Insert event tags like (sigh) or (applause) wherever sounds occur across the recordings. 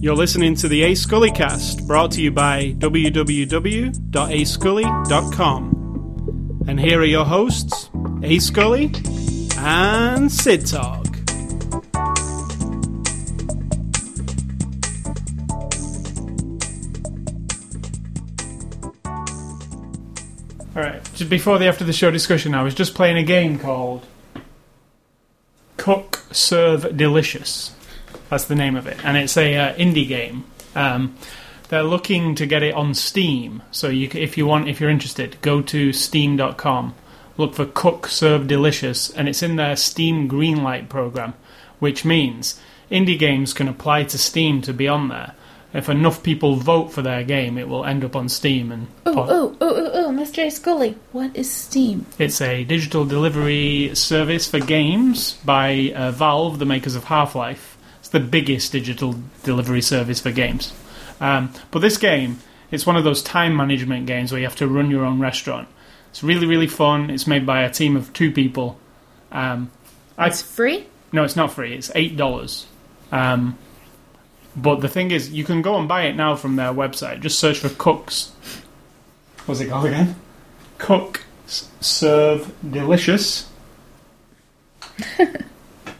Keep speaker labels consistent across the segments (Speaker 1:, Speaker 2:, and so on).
Speaker 1: You're listening to the A Scully cast, brought to you by www.ascully.com. And here are your hosts, A Scully and Sid Talk. All right. Just before the after the show discussion, I was just playing a game called Cook Serve Delicious. That's the name of it, and it's a uh, indie game. Um, they're looking to get it on Steam, so you, if you want, if you're interested, go to Steam.com, look for Cook Serve Delicious, and it's in their Steam Greenlight program, which means indie games can apply to Steam to be on there. If enough people vote for their game, it will end up on Steam and
Speaker 2: Oh, oh, oh, oh, Mr. Scully, what is Steam?
Speaker 1: It's a digital delivery service for games by uh, Valve, the makers of Half Life. It's the biggest digital delivery service for games. Um, but this game, it's one of those time management games where you have to run your own restaurant. It's really, really fun. It's made by a team of two people. Um, I,
Speaker 2: It's free?
Speaker 1: no, it's not free. It's eight dollars. Um, but the thing is, you can go and buy it now from their website. Just search for Cooks. What's it called again? Cook Serve Delicious, (laughs)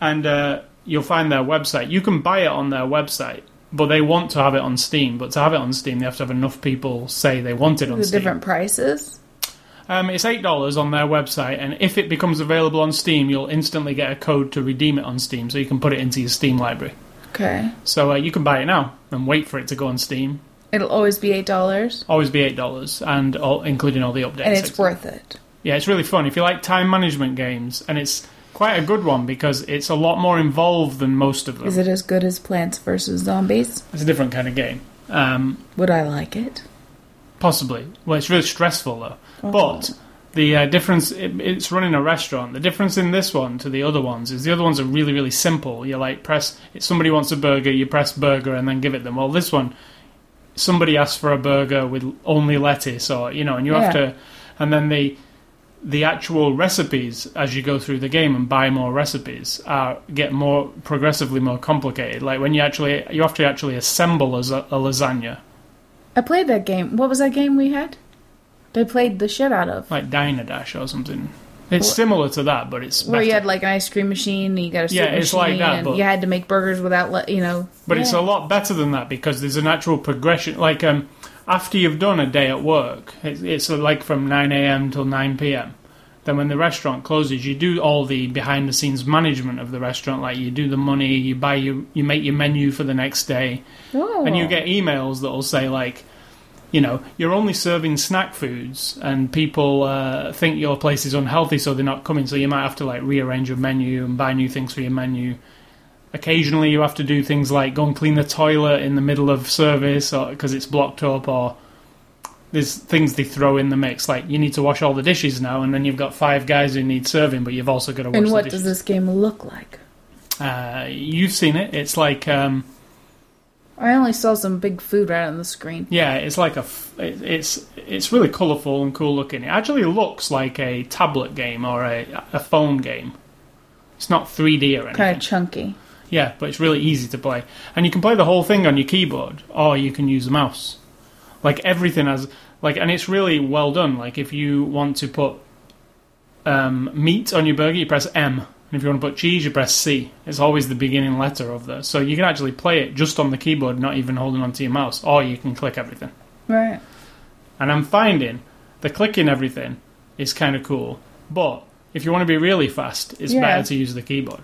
Speaker 1: and uh, you'll find their website. You can buy it on their website, but they want to have it on Steam. But to have it on Steam, they have to have enough people say they want it on
Speaker 2: The
Speaker 1: Steam.
Speaker 2: different prices?
Speaker 1: Um, it's eight dollars on their website, and if it becomes available on Steam, you'll instantly get a code to redeem it on Steam, so you can put it into your Steam library.
Speaker 2: Okay.
Speaker 1: So uh, you can buy it now and wait for it to go on Steam.
Speaker 2: It'll always be $8,
Speaker 1: Always be eight dollars, and all, including all the updates.
Speaker 2: and it's worth it.
Speaker 1: Yeah, it's really fun if you like time management games, and it's quite a good one because it's a lot more involved than most of them.
Speaker 2: Is it as good as Plants vs. Zombies?
Speaker 1: It's a different kind of game. Um,
Speaker 2: Would I like it?
Speaker 1: Possibly. Well, it's really stressful though.
Speaker 2: Oh.
Speaker 1: But the uh, difference, it, it's running a restaurant. The difference in this one to the other ones is the other ones are really, really simple. You like press, if somebody wants a burger, you press burger and then give it them. Well, this one, somebody asks for a burger with only lettuce or, you know, and you have to, and then the, the actual recipes as you go through the game and buy more recipes are get more progressively more complicated. Like when you actually you have to actually assemble a, a lasagna,
Speaker 2: I played that game. What was that game we had? They played the shit out of.
Speaker 1: like Diner Dash or something. It's similar to that, but it's
Speaker 2: Where you had like an ice cream machine, and you got a
Speaker 1: Yeah, it's like that, but-
Speaker 2: you had to make burgers without, le- you know.
Speaker 1: but it's a lot better than that because there's an actual progression. Like um, after you've done a day at work, it's, it's like from 9 a.m. till 9 p.m. Then when the restaurant closes, you do all the behind the scenes management of the restaurant. Like you do the money, you buy your, you make your menu for the next day,
Speaker 2: Oh.
Speaker 1: and you get emails that will say like you know you're only serving snack foods and people uh, think your place is unhealthy so they're not coming. So you might have to like rearrange your menu and buy new things for your menu. Occasionally you have to do things like go and clean the toilet in the middle of service because it's blocked up or there's things they throw in the mix. Like you need to wash all the dishes now and then you've got five guys who need serving but you've also got to wash
Speaker 2: And what does this game look like?
Speaker 1: uh, you've seen it. It's like um,
Speaker 2: I only saw some big food right on the screen.
Speaker 1: Yeah, it's like a. f- It's it's really colourful and cool looking. It actually looks like a tablet game or a a phone game. It's not 3D or anything.
Speaker 2: Kind of chunky.
Speaker 1: Yeah, but it's really easy to play, and you can play the whole thing on your keyboard, or you can use a mouse. Like everything has like, and it's really well done. Like if you want to put um, meat on your burger, you press M. And if you want to put cheese, you press C. It's always the beginning letter of the. So you can actually play it just on the keyboard, not even holding onto your mouse, or you can click everything.
Speaker 2: Right.
Speaker 1: And I'm finding the clicking everything is kind of cool, but if you want to be really fast, it's
Speaker 2: Yeah.
Speaker 1: better to use the keyboard.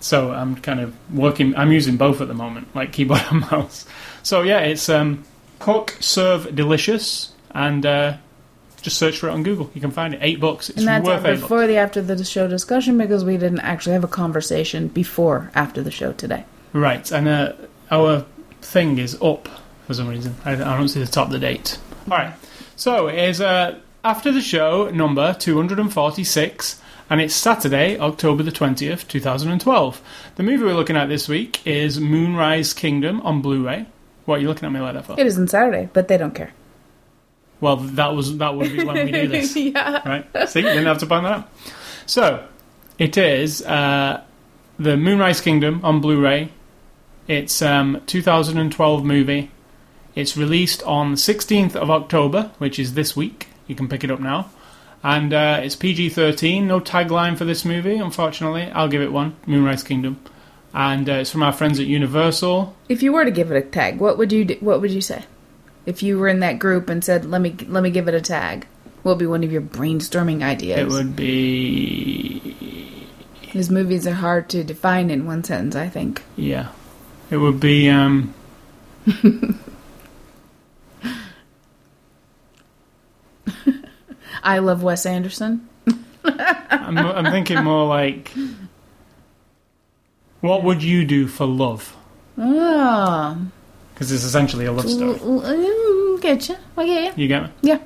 Speaker 1: So I'm kind of working. I'm using both at the moment, like keyboard (laughs) and mouse. So yeah, it's um, Cook Serve Delicious, and uh, just search for it on Google. You can find it. Eight bucks. It's
Speaker 2: and that's
Speaker 1: worth eight
Speaker 2: before
Speaker 1: bucks.
Speaker 2: the after the show discussion because we didn't actually have a conversation before after the show today.
Speaker 1: Right, and uh, our thing is up for some reason. I, I don't see the top of the date. All right, so it is uh, after the show number 246, and it's Saturday, October the 20th, 2012. The movie we're looking at this week is Moonrise Kingdom on Blu-ray. What are you looking at me like that for?
Speaker 2: It isn't Saturday, but they don't care.
Speaker 1: Well, that was that would be when we do this. (laughs)
Speaker 2: yeah.
Speaker 1: right? See, you didn't have to point that out. So, It is uh, the Moonrise Kingdom on Blu-ray. It's um, 2012 movie. It's released on the 16th of October, which is this week. You can pick it up now. And uh, it's PG-13. No tagline for this movie, unfortunately. I'll give it one. Moonrise Kingdom. And uh, it's from our friends at Universal.
Speaker 2: If you were to give it a tag, what would you do, what would you say? If you were in that group and said, "Let me let me give it a tag," what would be one of your brainstorming ideas?
Speaker 1: It would be
Speaker 2: His movies are hard to define in one sentence. I think.
Speaker 1: yeah. It would be um (laughs)
Speaker 2: I love Wes Anderson. (laughs)
Speaker 1: I'm, I'm thinking more like what would you do for love?
Speaker 2: Oh,
Speaker 1: Because it's essentially a love story.
Speaker 2: mm, get you. I get you.
Speaker 1: You get me?
Speaker 2: Yeah.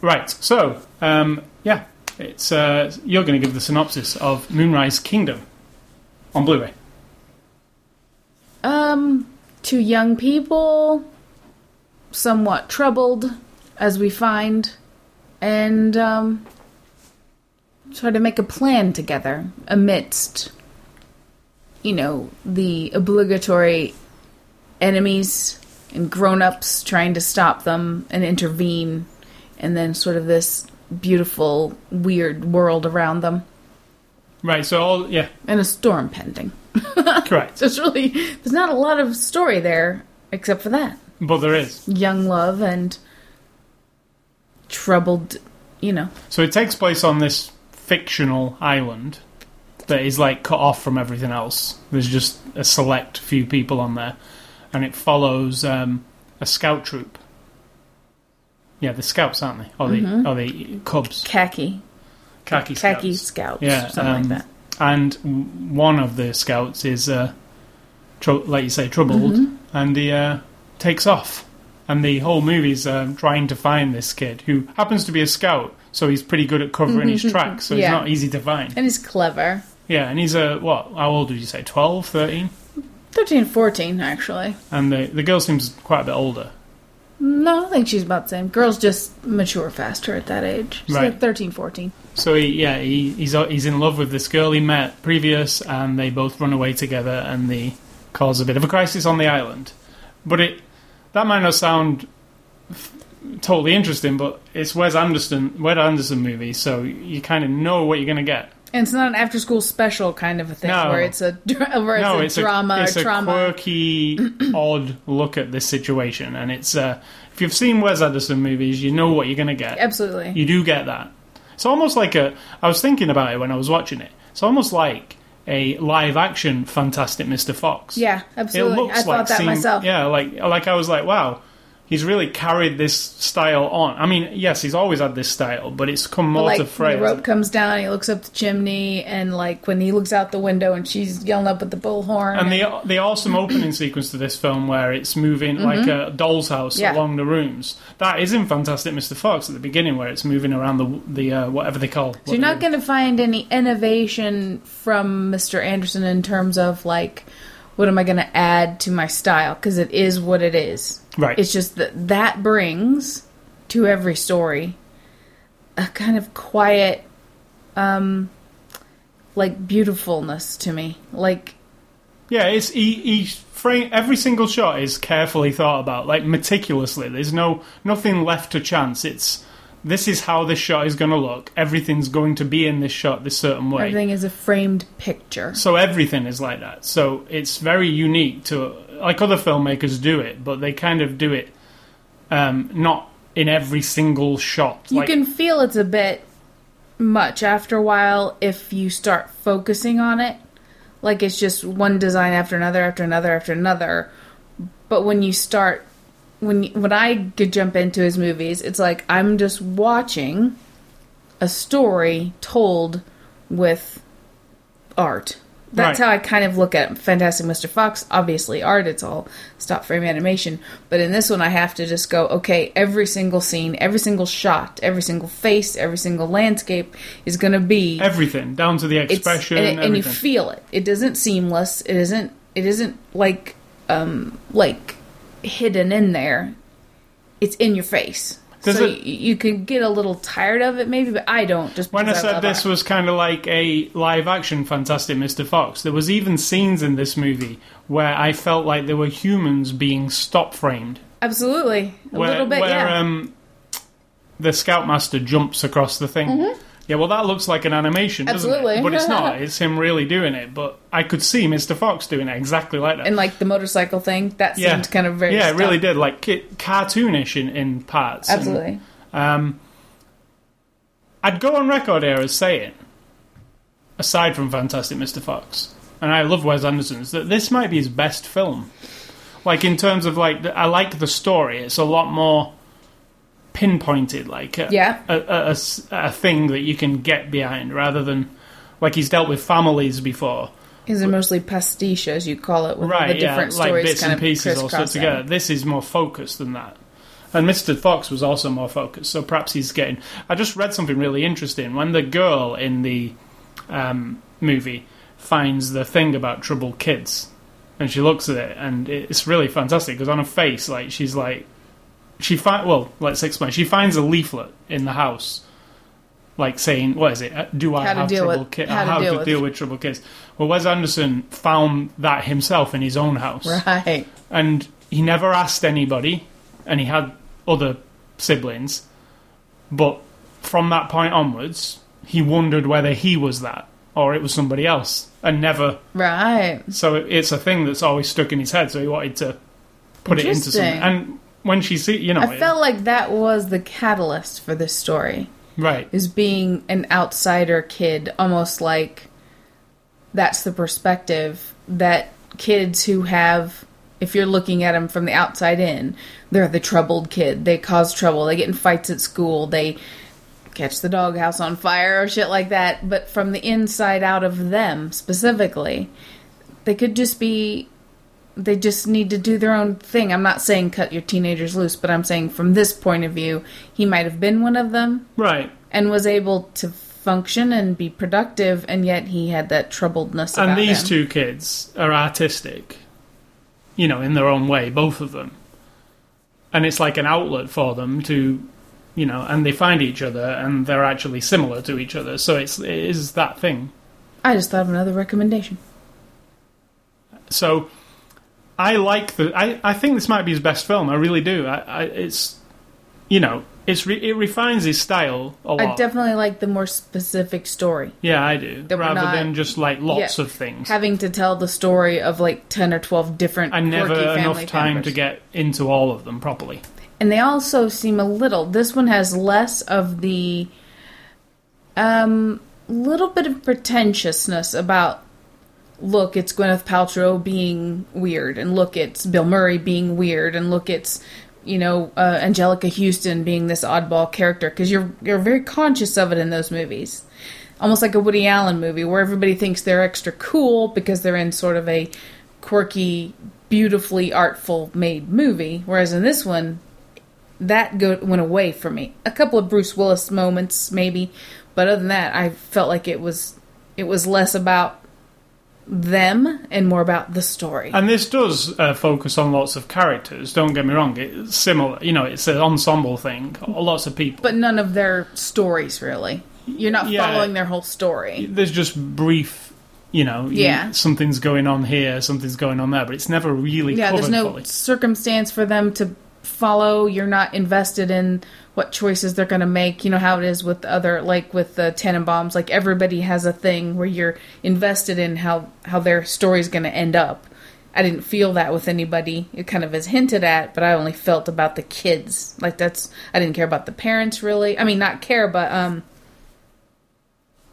Speaker 1: Right. So, um, yeah, it's uh, you're going to give the synopsis of Moonrise Kingdom on Blu-ray.
Speaker 2: Um, two young people, somewhat troubled, as we find, and um, try to make a plan together amidst, you know, the obligatory enemies and grown-ups trying to stop them and intervene, and then sort of this beautiful, weird world around them,
Speaker 1: Right. So all yeah,
Speaker 2: and a storm pending. (laughs)
Speaker 1: correct.
Speaker 2: So it's really there's not a lot of story there except for that
Speaker 1: But there is.
Speaker 2: young love and troubled, you know.
Speaker 1: So it takes place on this fictional island that is like cut off from everything else. There's just a select few people on there, and it follows um, a scout troop. Yeah, the scouts, aren't they? Or the or the cubs,
Speaker 2: khaki,
Speaker 1: khaki,
Speaker 2: khaki
Speaker 1: scouts.
Speaker 2: scouts,
Speaker 1: Yeah,
Speaker 2: something
Speaker 1: um,
Speaker 2: like that.
Speaker 1: And one of the scouts is, uh, tr- like you say, troubled,
Speaker 2: Mm-hmm.
Speaker 1: and he uh, takes off. And the whole movie's um, trying to find this kid who happens to be a scout, so he's pretty good at covering his tracks, so
Speaker 2: Yeah.
Speaker 1: he's not easy to find.
Speaker 2: And he's clever.
Speaker 1: Yeah, and he's a what? How old did you say? 12, 13?
Speaker 2: 13, 14, actually.
Speaker 1: And the the girl seems quite a bit older.
Speaker 2: No, I think she's about the same. Girls just mature faster at that age. She's
Speaker 1: Right.
Speaker 2: like 13, 14.
Speaker 1: So he, yeah, he, he's he's in love with this girl he met previous, and they both run away together, and they cause a bit of a crisis on the island. But it that might not sound f- totally interesting, but it's Wes Anderson, Wes Anderson movie, so you kind of know what you're gonna get.
Speaker 2: And it's not an after school special kind of a thing
Speaker 1: No.
Speaker 2: where it's a, (laughs) where it's
Speaker 1: no,
Speaker 2: a
Speaker 1: it's
Speaker 2: drama,
Speaker 1: a, it's a
Speaker 2: trauma.
Speaker 1: quirky, (clears throat) odd look at this situation, and it's uh, if you've seen Wes Anderson movies, you know what you're gonna get.
Speaker 2: Absolutely.
Speaker 1: You do get that. It's almost like a. I was thinking about it when I was watching it. It's almost like a live action Fantastic Mr. Fox.
Speaker 2: yeah, absolutely.
Speaker 1: it looks
Speaker 2: I
Speaker 1: like
Speaker 2: thought that myself.
Speaker 1: Yeah, like like I was like, wow, he's really carried this style on. I mean, yes, he's always had this style, but it's come more
Speaker 2: like
Speaker 1: to phrase.
Speaker 2: the rope comes down, he looks up the chimney, and like when he looks out the window and she's yelling up at the bullhorn.
Speaker 1: And the the awesome opening sequence to this film, where it's moving like a doll's house
Speaker 2: Mm-hmm. Yeah.
Speaker 1: along the rooms, that is in Fantastic Mr. Fox at the beginning, where it's moving around the the uh, whatever they call.
Speaker 2: so you're not going to find any innovation from Mr. Anderson in terms of like, what am I going to add to my style? Because it is what it is.
Speaker 1: Right.
Speaker 2: It's just that that brings to every story a kind of quiet, um, like beautifulness to me. Like
Speaker 1: Yeah, it's he, he frame every single shot is carefully thought about, like meticulously. There's no nothing left to chance. It's this is how this shot is going to look. Everything's going to be in this shot this certain way.
Speaker 2: everything is a framed picture.
Speaker 1: So everything is like that. So it's very unique to like other filmmakers do it, but they kind of do it um, not in every single shot.
Speaker 2: You
Speaker 1: like,
Speaker 2: can feel it's a bit much after a while if you start focusing on it. Like it's just one design after another, after another, after another. But when you start, when you, when I could jump into his movies, it's like I'm just watching a story told with art. That's
Speaker 1: Right.
Speaker 2: how I kind of look at. Fantastic Mr. Fox, obviously art, it's all stop frame animation. But in this one, I have to just go, okay, every single scene, every single shot, every single face, every single landscape is going to be
Speaker 1: everything down to the expression.
Speaker 2: and, it- and you feel it. It doesn't seamless. It isn't. It isn't like um like hidden in there. It's in your face. So
Speaker 1: it-
Speaker 2: you could get a little tired of it, maybe, but I don't. Just
Speaker 1: When I said
Speaker 2: love
Speaker 1: this
Speaker 2: art.
Speaker 1: was kind of like a live action Fantastic Mr. Fox, there was even scenes in this movie where I felt like there were humans being stop framed.
Speaker 2: absolutely a
Speaker 1: Where,
Speaker 2: little bit,
Speaker 1: where
Speaker 2: yeah.
Speaker 1: um, the Scoutmaster jumps across the thing. Yeah, well, that looks like an animation, doesn't.
Speaker 2: Absolutely.
Speaker 1: it? But it's not. (laughs) It's him really doing it. But I could see Mr. Fox doing it exactly like that.
Speaker 2: and like the motorcycle thing, that seemed
Speaker 1: yeah,
Speaker 2: kind of very
Speaker 1: yeah, it really
Speaker 2: stuck.
Speaker 1: did, like cartoonish in, in parts. And,
Speaker 2: Absolutely.
Speaker 1: Um, I'd go on record here as saying, aside from Fantastic Mr. Fox, and I love Wes Anderson's, that this might be his best film. Like in terms of like, I like the story. It's a lot more pinpointed, like a,
Speaker 2: Yeah.
Speaker 1: a, a- a thing that you can get behind, rather than like he's dealt with families before.
Speaker 2: Is it mostly pastiche, as you call it, with
Speaker 1: right,
Speaker 2: the different
Speaker 1: yeah, like
Speaker 2: stories
Speaker 1: bits
Speaker 2: kind
Speaker 1: and
Speaker 2: of
Speaker 1: pieces all stuck together. This is more focused than that. And Mr. Fox was also more focused, so perhaps he's getting. I just read something really interesting. When the girl in the um, movie finds the thing about troubled kids, and she looks at it, and it's really fantastic because on her face, like she's like, she find well, let's explain. She finds a leaflet in the house, like saying, "What is it? Uh, Do I
Speaker 2: How
Speaker 1: have
Speaker 2: deal with-
Speaker 1: troubled kids?
Speaker 2: how to deal
Speaker 1: to
Speaker 2: with-
Speaker 1: deal with troubled kids?" Well, Wes Anderson found that himself in his own house
Speaker 2: Right.
Speaker 1: and he never asked anybody, and he had other siblings, but from that point onwards, he wondered whether he was that or it was somebody else, and never.
Speaker 2: Right.
Speaker 1: So it's a thing that's always stuck in his head. So he wanted to put it into something. And when she see, you know,
Speaker 2: I
Speaker 1: it-
Speaker 2: felt like that was the catalyst for this story.
Speaker 1: right,
Speaker 2: is being an outsider kid, almost like that's the perspective that kids who have, if you're looking at them from the outside in, they're the troubled kid. They cause trouble. They get in fights at school. They catch the doghouse on fire or shit like that. But from the inside out of them specifically, they could just be. They just need to do their own thing. I'm not saying cut your teenagers loose, but I'm saying from this point of view, he might have been one of them
Speaker 1: right.
Speaker 2: and was able to function and be productive, and yet he had that troubledness about
Speaker 1: And these
Speaker 2: him.
Speaker 1: two kids are artistic, you know, in their own way, both of them. And it's like an outlet for them to, you know, and they find each other and they're actually similar to each other. So it's it is that thing.
Speaker 2: I just thought of another recommendation.
Speaker 1: So I like the. I, I think this might be his best film. I really do. I, I it's, you know, it's re, it refines his style a lot.
Speaker 2: I definitely like the more specific story.
Speaker 1: yeah, I do.
Speaker 2: That we're
Speaker 1: Rather
Speaker 2: not-
Speaker 1: than just like lots
Speaker 2: Yeah.
Speaker 1: of things.
Speaker 2: Having to tell the story of like 10 or 12 different
Speaker 1: and never
Speaker 2: quirky
Speaker 1: enough
Speaker 2: family
Speaker 1: time
Speaker 2: members.
Speaker 1: to get into all of them properly.
Speaker 2: and they also seem a little this one has less of the um little bit of pretentiousness about look it's gwyneth paltrow being weird and look it's bill murray being weird and look it's you know uh, anjelica huston being this oddball character because you're you're very conscious of it in those movies almost like a woody allen movie where everybody thinks they're extra cool because they're in sort of a quirky beautifully artful made movie whereas in this one that go, went away for me. A couple of Bruce Willis moments, maybe, but other than that, I felt like it was it was less about them and more about the story.
Speaker 1: And this does uh, focus on lots of characters. Don't get me wrong; it's similar. You know, it's an ensemble thing. Lots of people.
Speaker 2: but none of their stories really. You're not
Speaker 1: Yeah.
Speaker 2: following their whole story.
Speaker 1: there's just brief. You know, you-
Speaker 2: Yeah.
Speaker 1: something's going on here, something's going on there, but it's never really
Speaker 2: Yeah, there's no
Speaker 1: fully.
Speaker 2: circumstance for them to follow. You're not invested in what choices they're going to make. You know how it is with other, like with the Tenenbaums. Like everybody has a thing where you're invested in how how their story's going to end up. I didn't feel that with anybody. It kind of is hinted at, but I only felt about the kids. Like that's I didn't care about the parents really. I mean, not care, but um,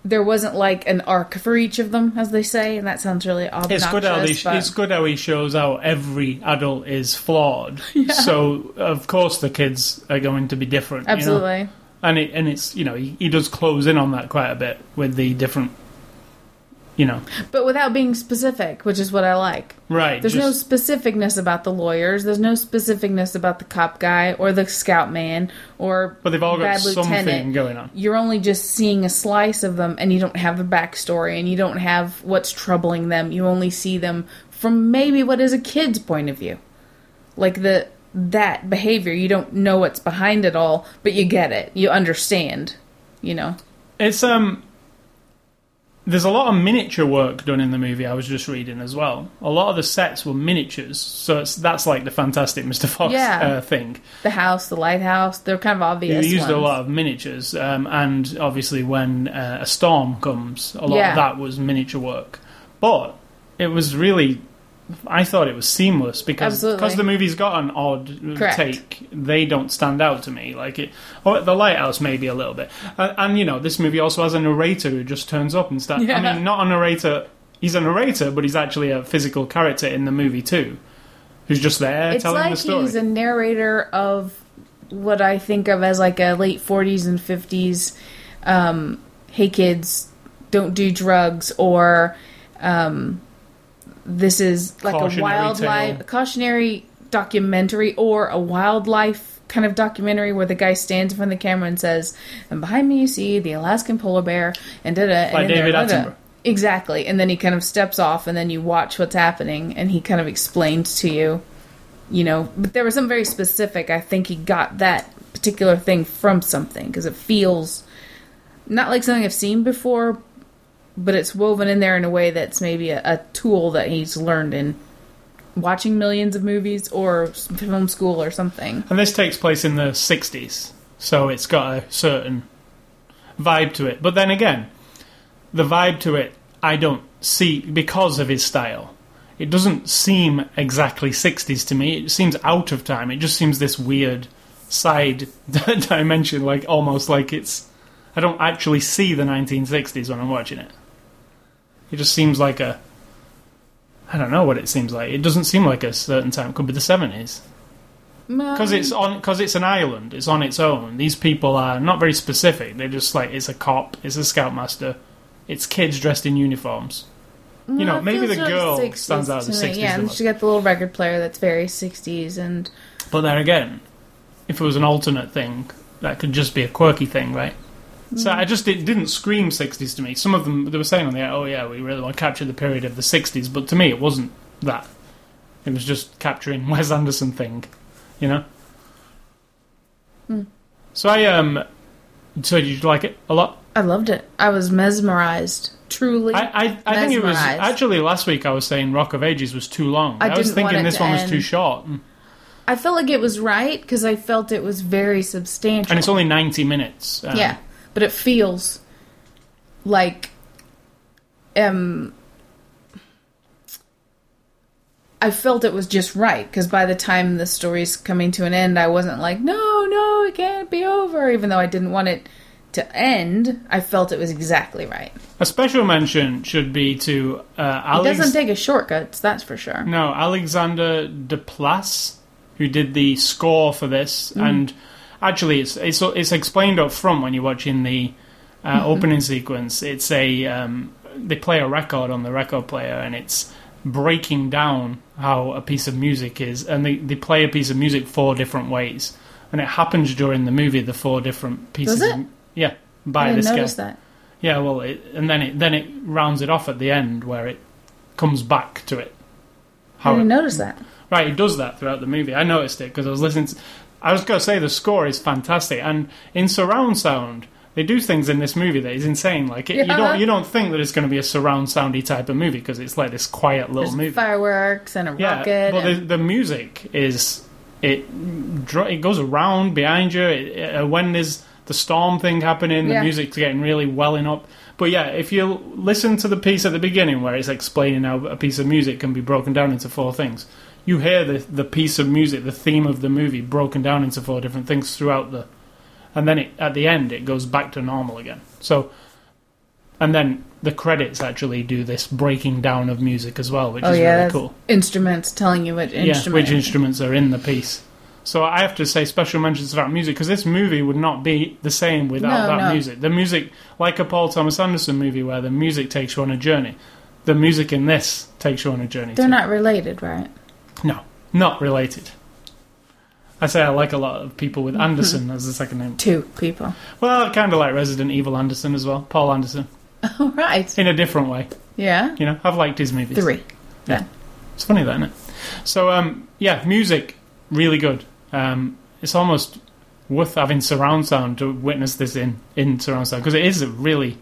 Speaker 2: there wasn't like an arc for each of them, as they say, and that sounds really obnoxious.
Speaker 1: It's good how they,
Speaker 2: but-
Speaker 1: it's good how he shows how every adult is flawed. (laughs) So of course the kids are going to be different. you know?
Speaker 2: absolutely.
Speaker 1: and it, and it's you know he, he does close in on that quite a bit with the different, you know,
Speaker 2: but without being specific, which is what I like.
Speaker 1: right.
Speaker 2: There's
Speaker 1: just-
Speaker 2: no specificness about the lawyers. There's no specificness about the cop guy or the scout man or
Speaker 1: but they've all got
Speaker 2: bad
Speaker 1: something going on.
Speaker 2: You're only just seeing a slice of them, and you don't have the backstory, and you don't have what's troubling them. You only see them from maybe what is a kid's point of view, like the that behavior. You don't know what's behind it all, but you get it. You understand. You know.
Speaker 1: It's um. There's a lot of miniature work done in the movie. I was just reading as well. A lot of the sets were miniatures, so it's that's like the Fantastic Mr. Fox
Speaker 2: Yeah.
Speaker 1: uh, thing.
Speaker 2: The house, the lighthouse, they're kind of obvious.
Speaker 1: They used a lot of miniatures, um, and obviously when uh, a storm comes, a lot
Speaker 2: Yeah.
Speaker 1: of that was miniature work. But it was really, I thought it was seamless because
Speaker 2: Absolutely.
Speaker 1: because the movie's got an odd
Speaker 2: Correct.
Speaker 1: take. They don't stand out to me like it. Or the lighthouse maybe a little bit, uh, and you know this movie also has a narrator who just turns up and starts.
Speaker 2: Yeah.
Speaker 1: I mean, not a narrator. He's a narrator, but he's actually a physical character in the movie too, who's just there
Speaker 2: It's
Speaker 1: telling
Speaker 2: like
Speaker 1: the story.
Speaker 2: he's a narrator of what I think of as like a late 40s and 50s. Um, hey kids, don't do drugs, or um, this is like a wildlife a cautionary documentary or a wildlife kind of documentary where the guy stands in front of the camera and says, "And behind me you see the Alaskan polar bear," and da da.
Speaker 1: Like David Attenborough.
Speaker 2: Exactly, and then he kind of steps off, and then you watch what's happening, and he kind of explains to you you know but there was something very specific i think he got that particular thing from something because it feels not like something i've seen before but it's woven in there in a way that's maybe a, a tool that he's learned in watching millions of movies or film school or something
Speaker 1: And this takes place in the 60s, so it's got a certain vibe to it. But then again, the vibe to it, I don't see because of his style. It doesn't seem exactly 60s to me. It seems out of time. It just seems this weird side (laughs) dimension, like almost like it's. I don't actually see the 1960s when I'm watching it. It just seems like a. I don't know what it seems like. It doesn't seem like a certain time. It could be the 70s because it's on because it's an island. It's on its own. These people are not very specific. They're just like it's a cop. It's a scoutmaster. It's kids dressed in uniforms. You know maybe the girl
Speaker 2: 60s
Speaker 1: stands out as. 60s
Speaker 2: yeah and she got the little record player that's very 60s and
Speaker 1: but there again if it was an alternate thing that could just be a quirky thing right so I just it didn't scream 60s to me. Some of them they were saying on the air, "Oh yeah, we really want to capture the period of the 60s," but to me it wasn't that. It was just capturing (laughs) Wes Anderson thing, you know.
Speaker 2: Hmm.
Speaker 1: So I um, so did you like it a lot?
Speaker 2: i loved it i was mesmerized truly
Speaker 1: I, I, I think it was actually last week I was saying Rock of Ages was too long.
Speaker 2: I
Speaker 1: I, was thinking this one was too short,
Speaker 2: I felt like it was right because I felt it was very substantial.
Speaker 1: and it's only ninety minutes. Um,
Speaker 2: yeah, but it feels like um I felt it was just right because by the time the story's coming to an end, I wasn't like, no, no, it can't be over. Even though I didn't want it to end, I felt it was exactly right.
Speaker 1: A special mention should be to uh,
Speaker 2: It doesn't take a shortcuts, that's for sure.
Speaker 1: No, Alexander Desplat, who did the score for this,
Speaker 2: Mm.
Speaker 1: and actually, it's it's it's explained up front when you're watching the uh,
Speaker 2: Mm-hmm.
Speaker 1: opening sequence. It's a um, they play a record on the record player, and it's breaking down how a piece of music is, and they they play a piece of music four different ways, and it happens during the movie. The four different pieces.
Speaker 2: Does it?
Speaker 1: Of, yeah,
Speaker 2: I
Speaker 1: by
Speaker 2: didn't
Speaker 1: this guy.
Speaker 2: that.
Speaker 1: Yeah, well, it, and then it then it rounds it off at the end where it comes back to it.
Speaker 2: I didn't
Speaker 1: it-
Speaker 2: notice that.
Speaker 1: Right, it does that throughout the movie. I noticed it because I was listening. To, I was going to say the score is fantastic, and in surround sound, they do things in this movie that is insane. Like it, you don't you don't think that it's going to be a surround soundy type of movie because it's like this quiet little
Speaker 2: There's
Speaker 1: movie.
Speaker 2: fireworks and a
Speaker 1: yeah,
Speaker 2: rocket.
Speaker 1: but
Speaker 2: and-
Speaker 1: the, the music is it it goes around behind you. It, uh, when there's the storm thing happening, the
Speaker 2: Yeah.
Speaker 1: music's getting really welling up. But yeah, if you listen to the piece at the beginning where it's explaining how a piece of music can be broken down into four things, you hear the the piece of music, the theme of the movie, broken down into four different things throughout the, and then it, at the end it goes back to normal again. So, and then the credits actually do this breaking down of music as well, which
Speaker 2: oh
Speaker 1: is
Speaker 2: yeah,
Speaker 1: really cool.
Speaker 2: instruments telling you what instrument.
Speaker 1: Yeah, which instruments are in the piece. So I have to say special mentions about music because this movie would not be the same without
Speaker 2: No,
Speaker 1: that
Speaker 2: no.
Speaker 1: music. The music, like a Paul Thomas Anderson movie where the music takes you on a journey, the music in this takes you on a journey.
Speaker 2: They're
Speaker 1: too.
Speaker 2: not related, right?
Speaker 1: No, not related. I say I like a lot of people with Anderson as the second name.
Speaker 2: Two people.
Speaker 1: Well, kind of like Resident Evil Anderson as well, Paul Anderson, (laughs)
Speaker 2: All right.
Speaker 1: in a different way.
Speaker 2: Yeah.
Speaker 1: You know, I've liked his movies.
Speaker 2: Three. Yeah.
Speaker 1: It's funny, that, isn't it? So, um, yeah, music really good. Um, it's almost worth having surround sound to witness this in in surround sound because it is a really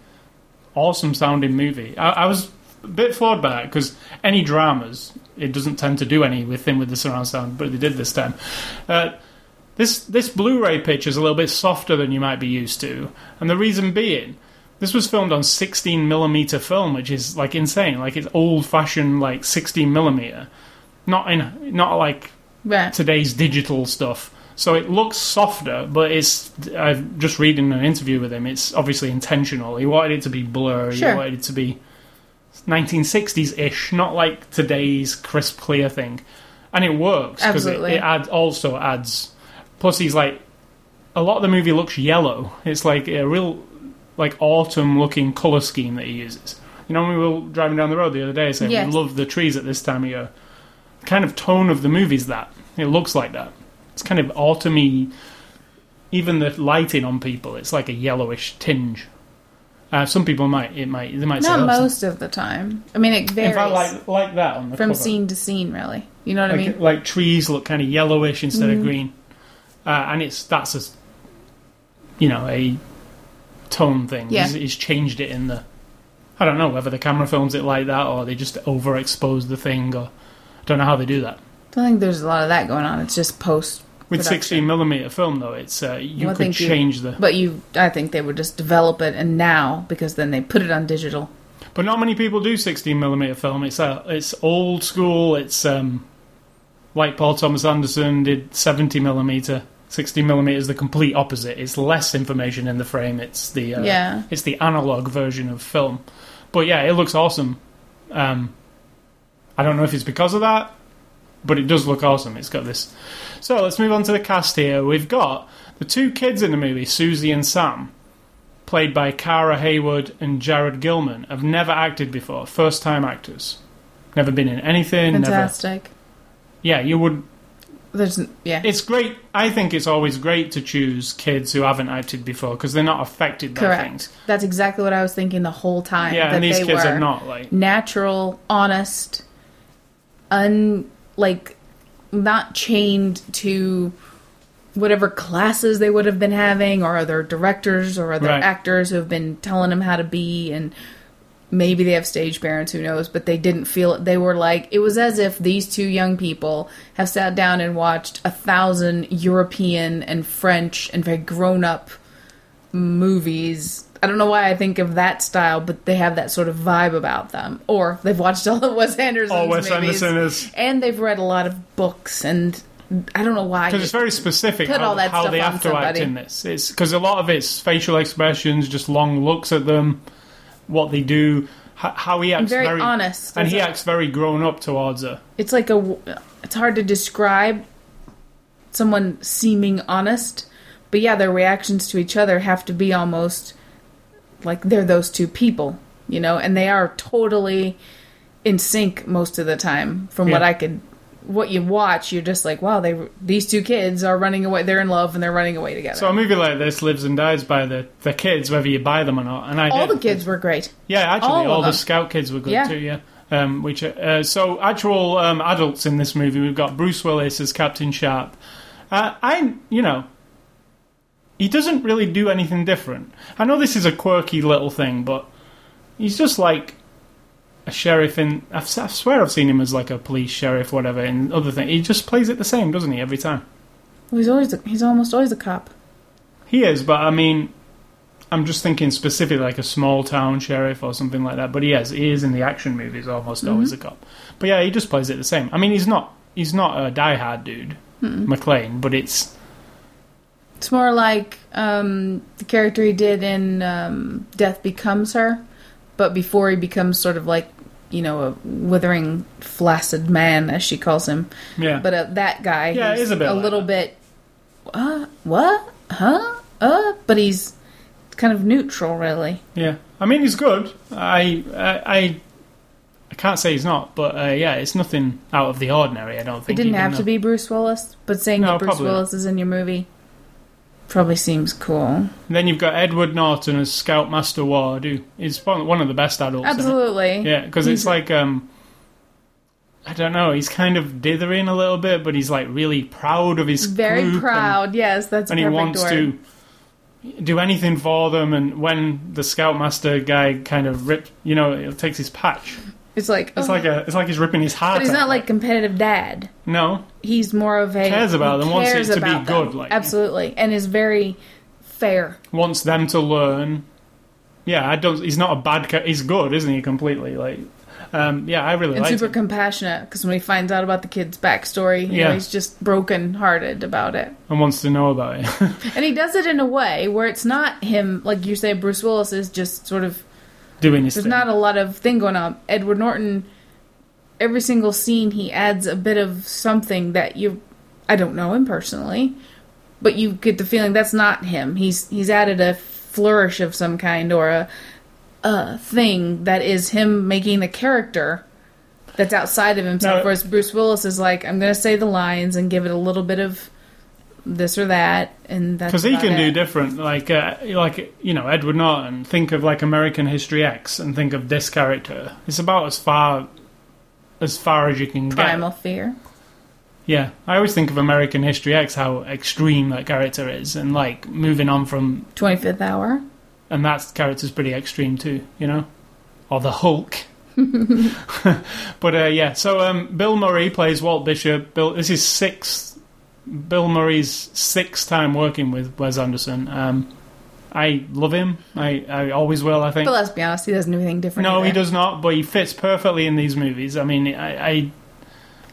Speaker 1: awesome sounding movie. I, I was a bit floored by it because any dramas it doesn't tend to do any within with the surround sound, but they did this time. Uh, this this Blu-ray picture is a little bit softer than you might be used to, and the reason being. This was filmed on 16 millimeter film, which is like insane. Like it's old fashioned, like 16 millimeter, not in, not like
Speaker 2: Yeah.
Speaker 1: today's digital stuff. So it looks softer, but it's. I've just reading an interview with him. It's obviously intentional. He wanted it to be blurry.
Speaker 2: Sure.
Speaker 1: He wanted it to be 1960s ish, not like today's crisp, clear thing. And it works because it, it add, also adds. Plus, he's like a lot of the movie looks yellow. It's like a real like autumn looking color scheme that he uses. You know, when we were driving down the road the other day, saying
Speaker 2: Yes.
Speaker 1: we love the trees at this time of year. The kind of tone of the movie's that. It looks like that. It's kind of autumny. Even the lighting on people, it's like a yellowish tinge. Uh, some people might it might they might say
Speaker 2: Not
Speaker 1: "Oh, it's
Speaker 2: most of the time. I mean, it varies.
Speaker 1: In fact, like like that on the
Speaker 2: from
Speaker 1: cover.
Speaker 2: scene to scene, really. You know what I mean?
Speaker 1: like trees look kind of yellowish instead
Speaker 2: Mhm.
Speaker 1: of green, uh, and it's that's a you know a tone thing.
Speaker 2: Yeah.
Speaker 1: He's, he's changed it in the. I don't know whether the camera films it like that or they just overexpose the thing or I don't know how they do that.
Speaker 2: I don't think there's a lot of that going on. It's just post.
Speaker 1: With
Speaker 2: Production.
Speaker 1: 16 millimeter film though, it's uh, you
Speaker 2: Well,
Speaker 1: could
Speaker 2: think you-
Speaker 1: change the.
Speaker 2: But you, I think they would just develop it, and now because then they put it on digital.
Speaker 1: But not many people do 16 millimeter film. It's uh, it's old school. It's um, like Paul Thomas Anderson did 70 millimeter. 60 millimeter is the complete opposite. It's less information in the frame. It's the uh,
Speaker 2: Yeah.
Speaker 1: It's the analog version of film. But yeah, it looks awesome. Um, I don't know if it's because of that, but it does look awesome. It's got this. So let's move on to the cast here. We've got the two kids in the movie, Suzy and Sam, played by Kara Hayward and Jared Gilman, have never acted before. First time actors. Never been in anything. Never.
Speaker 2: Fantastic.
Speaker 1: Yeah, you would.
Speaker 2: There's yeah.
Speaker 1: It's great. I think it's always great to choose kids who haven't acted before because they're not affected by
Speaker 2: Correct.
Speaker 1: things.
Speaker 2: That's exactly what I was thinking the whole time.
Speaker 1: Yeah, and these
Speaker 2: they
Speaker 1: kids
Speaker 2: were
Speaker 1: are not like.
Speaker 2: natural, honest, un like not chained to whatever classes they would have been having or other directors or other
Speaker 1: Right.
Speaker 2: actors who have been telling them how to be and maybe they have stage parents who knows but they didn't feel it they were like it was as if these two young people have sat down and watched a thousand european and french and very grown up movies i don't know why i think of that style but they have that sort of vibe about them or they've watched all of wes (laughs) anderson's
Speaker 1: Oh, Wes
Speaker 2: movies
Speaker 1: Anderson is
Speaker 2: and they've read a lot of books and i don't know why
Speaker 1: because it's very specific
Speaker 2: Put
Speaker 1: how,
Speaker 2: all that
Speaker 1: how
Speaker 2: stuff
Speaker 1: they have to act in this. It's because a lot of it's facial expressions, just long looks at them, what they do, how he acts
Speaker 2: very honest.
Speaker 1: and he
Speaker 2: like-
Speaker 1: acts very grown up towards her.
Speaker 2: it's like a it's hard to describe someone seeming honest but yeah their reactions to each other have to be almost like they're those two people you know and they are totally in sync most of the time from what i could what you watch you're just like wow they these two kids are running away they're in love and they're running away together
Speaker 1: So a movie like this lives and dies by the, the kids, whether you buy them or not. And I
Speaker 2: all
Speaker 1: did.
Speaker 2: the kids were great
Speaker 1: Yeah, actually,
Speaker 2: All
Speaker 1: all, the
Speaker 2: them.
Speaker 1: Scout kids were good
Speaker 2: Yeah.
Speaker 1: too. Yeah. Um, which uh, so actual um, adults in this movie, we've got Bruce Willis as Captain Sharp. Uh, I, you know, he doesn't really do anything different. I know this is a quirky little thing, but he's just like a sheriff in. I swear I've seen him as like a police sheriff, whatever, in other things. He just plays it the same, doesn't he, every time?
Speaker 2: he's always a, he's almost always a cop
Speaker 1: He is, but I mean, I'm just thinking specifically like a small town sheriff or something like that. But he is, he is in the action movies almost mm-hmm. always a cop. But yeah, he just plays it the same. I mean, he's not he's not a diehard dude, McClane, but it's
Speaker 2: It's more like um, the character he did in um, Death Becomes Her, but before he becomes sort of like, you know, a withering, flaccid man, as she calls him.
Speaker 1: yeah.
Speaker 2: But uh, that guy,
Speaker 1: Yeah, is a bit like
Speaker 2: little
Speaker 1: that.
Speaker 2: bit, uh, what? Huh? Uh, but he's kind of neutral, really.
Speaker 1: yeah, I mean, he's good. I I I, I can't say he's not, but uh, yeah, it's nothing out of the ordinary. I don't think
Speaker 2: It
Speaker 1: didn't
Speaker 2: have
Speaker 1: though-
Speaker 2: to be Bruce Willis, but saying
Speaker 1: No,
Speaker 2: that Bruce
Speaker 1: probably not.
Speaker 2: Willis is in your movie probably seems cool.
Speaker 1: Then you've got Edward Norton as Scoutmaster Ward, who is one of the best adults.
Speaker 2: Absolutely.
Speaker 1: Yeah, because it's like um, I don't know. He's kind of dithering a little bit, but he's like really proud of his
Speaker 2: Very
Speaker 1: group and-
Speaker 2: proud. yes, that's
Speaker 1: and he wants
Speaker 2: word.
Speaker 1: to do anything for them. And when the scoutmaster guy kind of rips, you know, takes his patch.
Speaker 2: It's like
Speaker 1: It's
Speaker 2: oh.
Speaker 1: like a, it's like he's ripping his heart.
Speaker 2: but he's
Speaker 1: out.
Speaker 2: not like competitive dad.
Speaker 1: no,
Speaker 2: He's more of a
Speaker 1: Cares about
Speaker 2: he
Speaker 1: them, wants it
Speaker 2: cares
Speaker 1: to be
Speaker 2: them.
Speaker 1: good, like-
Speaker 2: absolutely, and is very fair.
Speaker 1: wants them to learn. Yeah, I don't. He's not a bad. Ca- he's good, isn't he? Completely. Like, um, yeah, I really
Speaker 2: and super compassionate because when he finds out about the kid's backstory, you
Speaker 1: Yeah.
Speaker 2: know, he's just broken hearted about it.
Speaker 1: and wants to know about it. (laughs)
Speaker 2: And he does it in a way where it's not him, like you say, Bruce Willis is just sort of.
Speaker 1: Doing his
Speaker 2: There's
Speaker 1: thing.
Speaker 2: not a lot of thing going on. Edward Norton, every single scene, he adds a bit of something that you. I don't know him personally, but you get the feeling that's not him. He's he's added a flourish of some kind or a a thing that is him making a character that's outside of himself.
Speaker 1: No.
Speaker 2: Whereas Bruce Willis is like, I'm going to say the lines and give it a little bit of this or that, and that's
Speaker 1: because he can do different like uh, like you know edward norton think of like american history x and think of this character it's about as far as far as you can go.
Speaker 2: primal
Speaker 1: get
Speaker 2: fear.
Speaker 1: yeah i always think of american history x how extreme that character is and like moving on from
Speaker 2: 25th hour.
Speaker 1: and that character's pretty extreme too you know or the hulk (laughs) (laughs) but uh, yeah so um, bill murray plays walt bishop bill this is sixth bill murray's sixth time working with wes anderson um, i love him I, I always will i think
Speaker 2: But let's be honest, he doesn't do anything different.
Speaker 1: no he does not but he fits perfectly in these movies i mean I, I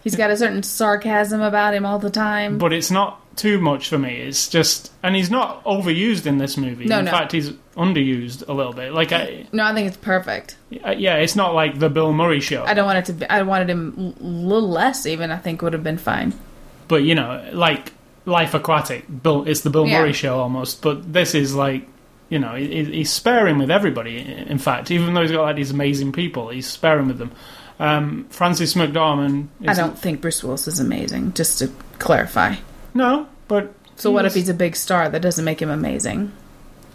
Speaker 2: He's got a certain sarcasm about him all the time.
Speaker 1: but it's not too much for me it's just and he's not overused in this movie
Speaker 2: No,
Speaker 1: in
Speaker 2: no.
Speaker 1: fact he's underused a little bit like I,
Speaker 2: no, I think it's perfect.
Speaker 1: yeah it's not like the bill murray show
Speaker 2: I don't want it to be. I wanted him a little less, even. I think would have been fine.
Speaker 1: But you know, like Life Aquatic, Bill, it's the Bill
Speaker 2: Yeah.
Speaker 1: Murray show almost. But this is like, you know, he, he's sparing with everybody. In fact, even though he's got like these amazing people, he's sparing with them. Um, Frances McDormand. Is,
Speaker 2: I don't think Bruce Willis is amazing. Just to clarify.
Speaker 1: No, but
Speaker 2: So what if
Speaker 1: he's-
Speaker 2: a big star? That doesn't make him amazing.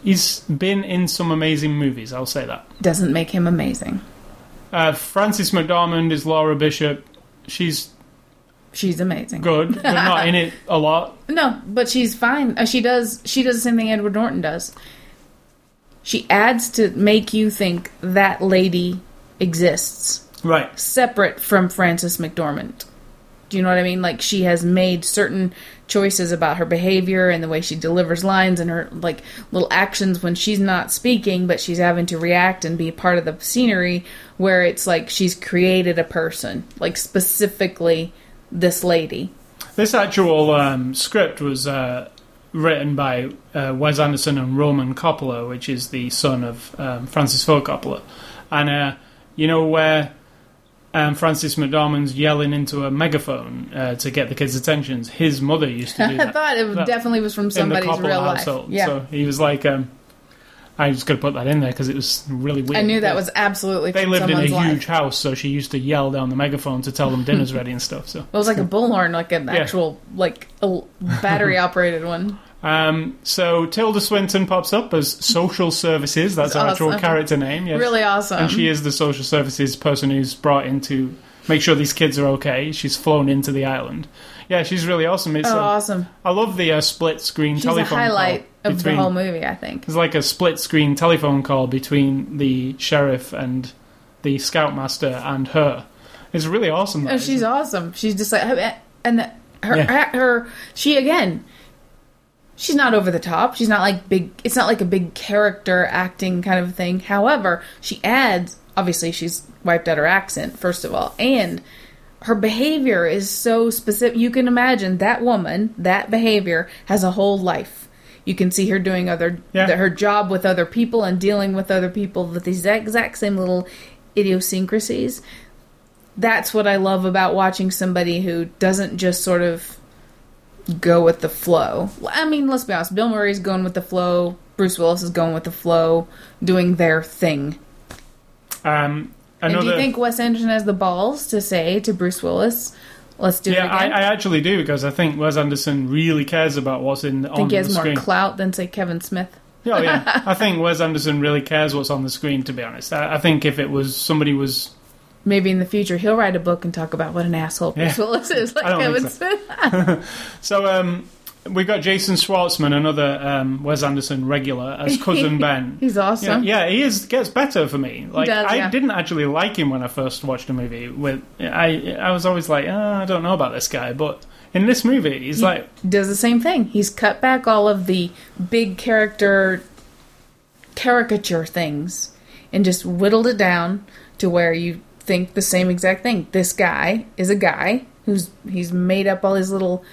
Speaker 1: he's been in some amazing movies? I'll say that.
Speaker 2: Doesn't make him amazing.
Speaker 1: Uh, Frances McDormand is Laura Bishop. She's
Speaker 2: She's amazing.
Speaker 1: good, but not in it a lot. (laughs)
Speaker 2: No, but she's fine. Uh, she does. She does the same thing Edward Norton does. She adds to make you think that lady exists.
Speaker 1: Right.
Speaker 2: separate from Frances McDormand. Do you know what I mean? Like she has made certain choices about her behavior and the way she delivers lines and her like little actions when she's not speaking but she's having to react and be part of the scenery where it's like she's created a person, like specifically this lady.
Speaker 1: This actual um, script was uh, written by uh, Wes Anderson and Roman Coppola, which is the son of um, Francis Ford Coppola. And uh, you know where um, Frances McDormand's yelling into a megaphone uh, to get the kids' attentions? His mother used to do (laughs) that.
Speaker 2: I thought it
Speaker 1: That-
Speaker 2: definitely was from somebody's real life.
Speaker 1: household.
Speaker 2: Yeah.
Speaker 1: So he was like, um, I was going to put that in there because it was really weird.
Speaker 2: I knew that was absolutely
Speaker 1: They lived in a
Speaker 2: someone's life.
Speaker 1: huge house, so she used to yell down the megaphone to tell them dinner's ready and stuff. So
Speaker 2: It was like a bullhorn, like an
Speaker 1: Yeah.
Speaker 2: actual like a battery operated one. (laughs)
Speaker 1: Um, so Tilda Swinton pops up as social services. That's her actual character name. Yes.
Speaker 2: Really awesome.
Speaker 1: And she is the social services person who's brought in to make sure these kids are okay. She's flown into the island. Yeah, she's really awesome. It's
Speaker 2: oh,
Speaker 1: uh,
Speaker 2: awesome.
Speaker 1: I love the uh, split screen
Speaker 2: She's a
Speaker 1: telephone
Speaker 2: highlight
Speaker 1: call
Speaker 2: of
Speaker 1: between.
Speaker 2: the whole movie, I think.
Speaker 1: There's like a split screen telephone call between the sheriff and the scoutmaster and her. It's really awesome. that,
Speaker 2: Oh, she's awesome. She's just like, and the, her,
Speaker 1: Yeah.
Speaker 2: her, she again. She's not over the top. She's not like big. It's not like a big character acting kind of thing. However, she adds. Obviously, she's wiped out her accent first of all, and her behavior is so specific. You can imagine that woman, that behavior has a whole life. You can see her doing other
Speaker 1: Yeah.
Speaker 2: her job with other people and dealing with other people with these exact same little idiosyncrasies that's what I love about watching somebody who doesn't just sort of go with the flow. I mean, let's be honest. Bill Murray's going with the flow. Bruce Willis is going with the flow, doing their thing.
Speaker 1: Um,
Speaker 2: And do you think Wes Anderson has the balls to say to Bruce Willis, "Let's do
Speaker 1: yeah,
Speaker 2: it
Speaker 1: I. I actually do because I think Wes Anderson really cares about what's in on
Speaker 2: think he has
Speaker 1: the
Speaker 2: more
Speaker 1: screen.
Speaker 2: clout than say Kevin Smith.
Speaker 1: Oh yeah, (laughs) I think Wes Anderson really cares what's on the screen. To be honest, I, I think if it was somebody was
Speaker 2: Maybe in the future he'll write a book and talk about what an asshole
Speaker 1: Yeah.
Speaker 2: Bruce Willis is, (laughs) like
Speaker 1: I
Speaker 2: Kevin
Speaker 1: think
Speaker 2: Smith. (laughs)
Speaker 1: So um, we got Jason Schwartzman, another um, Wes Anderson regular, as cousin (laughs) Ben.
Speaker 2: He's
Speaker 1: Yeah,
Speaker 2: awesome.
Speaker 1: yeah, he is gets better for me. Like
Speaker 2: does,
Speaker 1: I
Speaker 2: yeah.
Speaker 1: didn't actually like him when I first watched a movie. With I, I was always like, oh, I don't know about this guy, but in this movie, he's like,
Speaker 2: Does the same thing. He's cut back all of the big character caricature things and just whittled it down to where you think the same exact thing. This guy is a guy who's he's made up all his little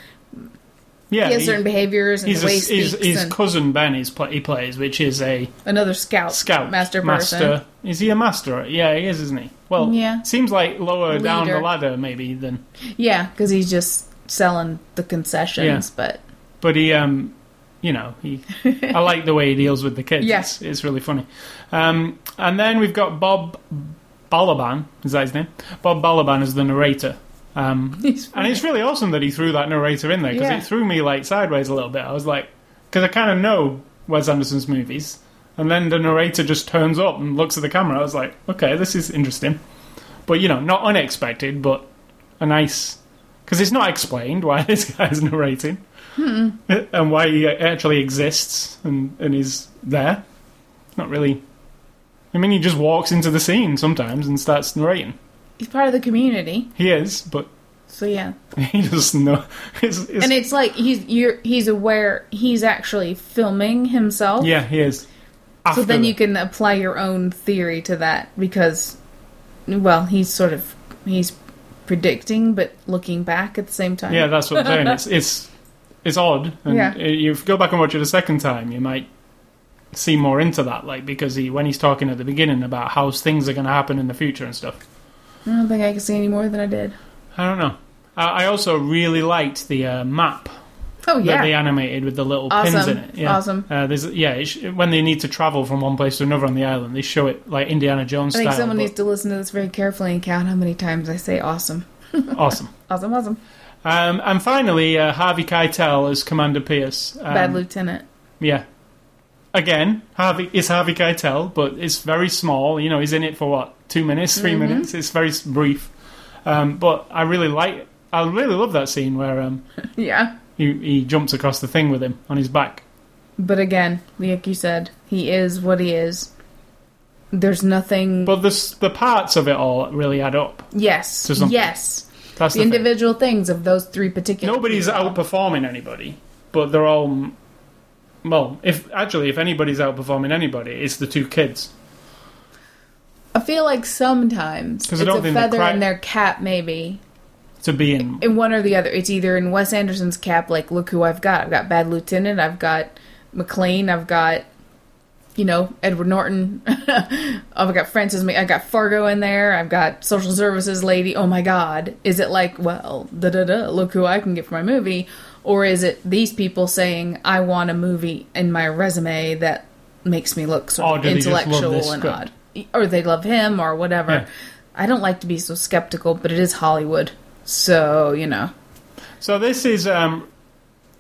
Speaker 1: yeah,
Speaker 2: he has
Speaker 1: he-
Speaker 2: certain behaviors and
Speaker 1: he's
Speaker 2: the way he
Speaker 1: a, he's,
Speaker 2: speaks
Speaker 1: his cousin Ben. He's pla he plays, which is a
Speaker 2: another scout
Speaker 1: scout
Speaker 2: master person.
Speaker 1: Master. Is he a master? Yeah, he is, isn't he? Well,
Speaker 2: Yeah.
Speaker 1: Seems like lower down the ladder, maybe than.
Speaker 2: Yeah, because he's just selling the concessions, but
Speaker 1: But he, um, you know, he. I like the way he deals with the kids. (laughs)
Speaker 2: Yeah.
Speaker 1: It's, it's really funny. Um, and then we've got Bob Balaban. Is that his name? Bob Balaban is the narrator. Um, (laughs) and it's really awesome that he threw that narrator in there because
Speaker 2: Yeah.
Speaker 1: it threw me like sideways a little bit. I was like, because I kind of know Wes Anderson's movies, and then the narrator just turns up and looks at the camera. I was like, okay, this is interesting, but you know, not unexpected, but a nice because it's not explained why (laughs) this guy's narrating and why he actually exists and and is there. Not really. I mean, he just walks into the scene sometimes and starts narrating.
Speaker 2: He's part of the community.
Speaker 1: He is, but
Speaker 2: So yeah, (laughs)
Speaker 1: he doesn't know. It's, it's,
Speaker 2: and it's like he's you're he's aware he's actually filming himself.
Speaker 1: yeah, he is.
Speaker 2: So then
Speaker 1: the-
Speaker 2: you can apply your own theory to that because, well, he's sort of he's predicting but looking back at the same time.
Speaker 1: Yeah, that's what I'm saying. It's (laughs) it's it's odd, and
Speaker 2: Yeah.
Speaker 1: you go back and watch it a second time, you might see more into that. Like because he when he's talking at the beginning about how things are going to happen in the future and stuff.
Speaker 2: I don't think I can see any more than I did.
Speaker 1: I don't know. I I also really liked the uh, map
Speaker 2: Oh
Speaker 1: that they animated with the little pins in it. Yeah.
Speaker 2: Awesome.
Speaker 1: Uh, there's yeah, it sh- when they need to travel from one place to another on the island, they show it like Indiana Jones
Speaker 2: I think
Speaker 1: style.
Speaker 2: someone
Speaker 1: but
Speaker 2: needs to listen to this very carefully and count how many times I say awesome, (laughs)
Speaker 1: awesome.
Speaker 2: awesome, awesome.
Speaker 1: Um, and finally, uh, Harvey Keitel as Commander Pierce. Um,
Speaker 2: Bad lieutenant.
Speaker 1: Yeah. Again, Harvey is Harvey Keitel, but it's very small. You know, he's in it for what two minutes, 3
Speaker 2: Mm-hmm.
Speaker 1: minutes. It's very brief. Um, but I really like. I really love that scene where um, (laughs)
Speaker 2: Yeah,
Speaker 1: he, he jumps across the thing with him on his back.
Speaker 2: but again, like you said, he is what he is. There's nothing.
Speaker 1: But the the parts of it all really add up.
Speaker 2: yes, yes.
Speaker 1: That's
Speaker 2: The
Speaker 1: the, thing.
Speaker 2: individual things of those three particular.
Speaker 1: Nobody's
Speaker 2: people.
Speaker 1: outperforming anybody, but they're all. Well, if actually, if anybody's outperforming anybody, it's the two kids.
Speaker 2: I feel like sometimes it's a feather
Speaker 1: cri-
Speaker 2: in their cap, maybe.
Speaker 1: To be in,
Speaker 2: In one or the other. It's either in Wes Anderson's cap, like, look who I've got. I've got Bad Lieutenant, I've got McClane, I've got, you know, Edward Norton. (laughs) I've got Frances, Ma- I got Fargo in there, I've got Social Services Lady. Oh my god. Is it like, well, da da da, look who I can get for my movie? Or is it these people saying, I want a movie in my resume that makes me look sort
Speaker 1: Or
Speaker 2: of
Speaker 1: do they just love
Speaker 2: intellectual and
Speaker 1: script?
Speaker 2: odd? Or they love him or whatever.
Speaker 1: Yeah.
Speaker 2: I don't like to be so skeptical, but it is Hollywood. So, you know.
Speaker 1: So this is um,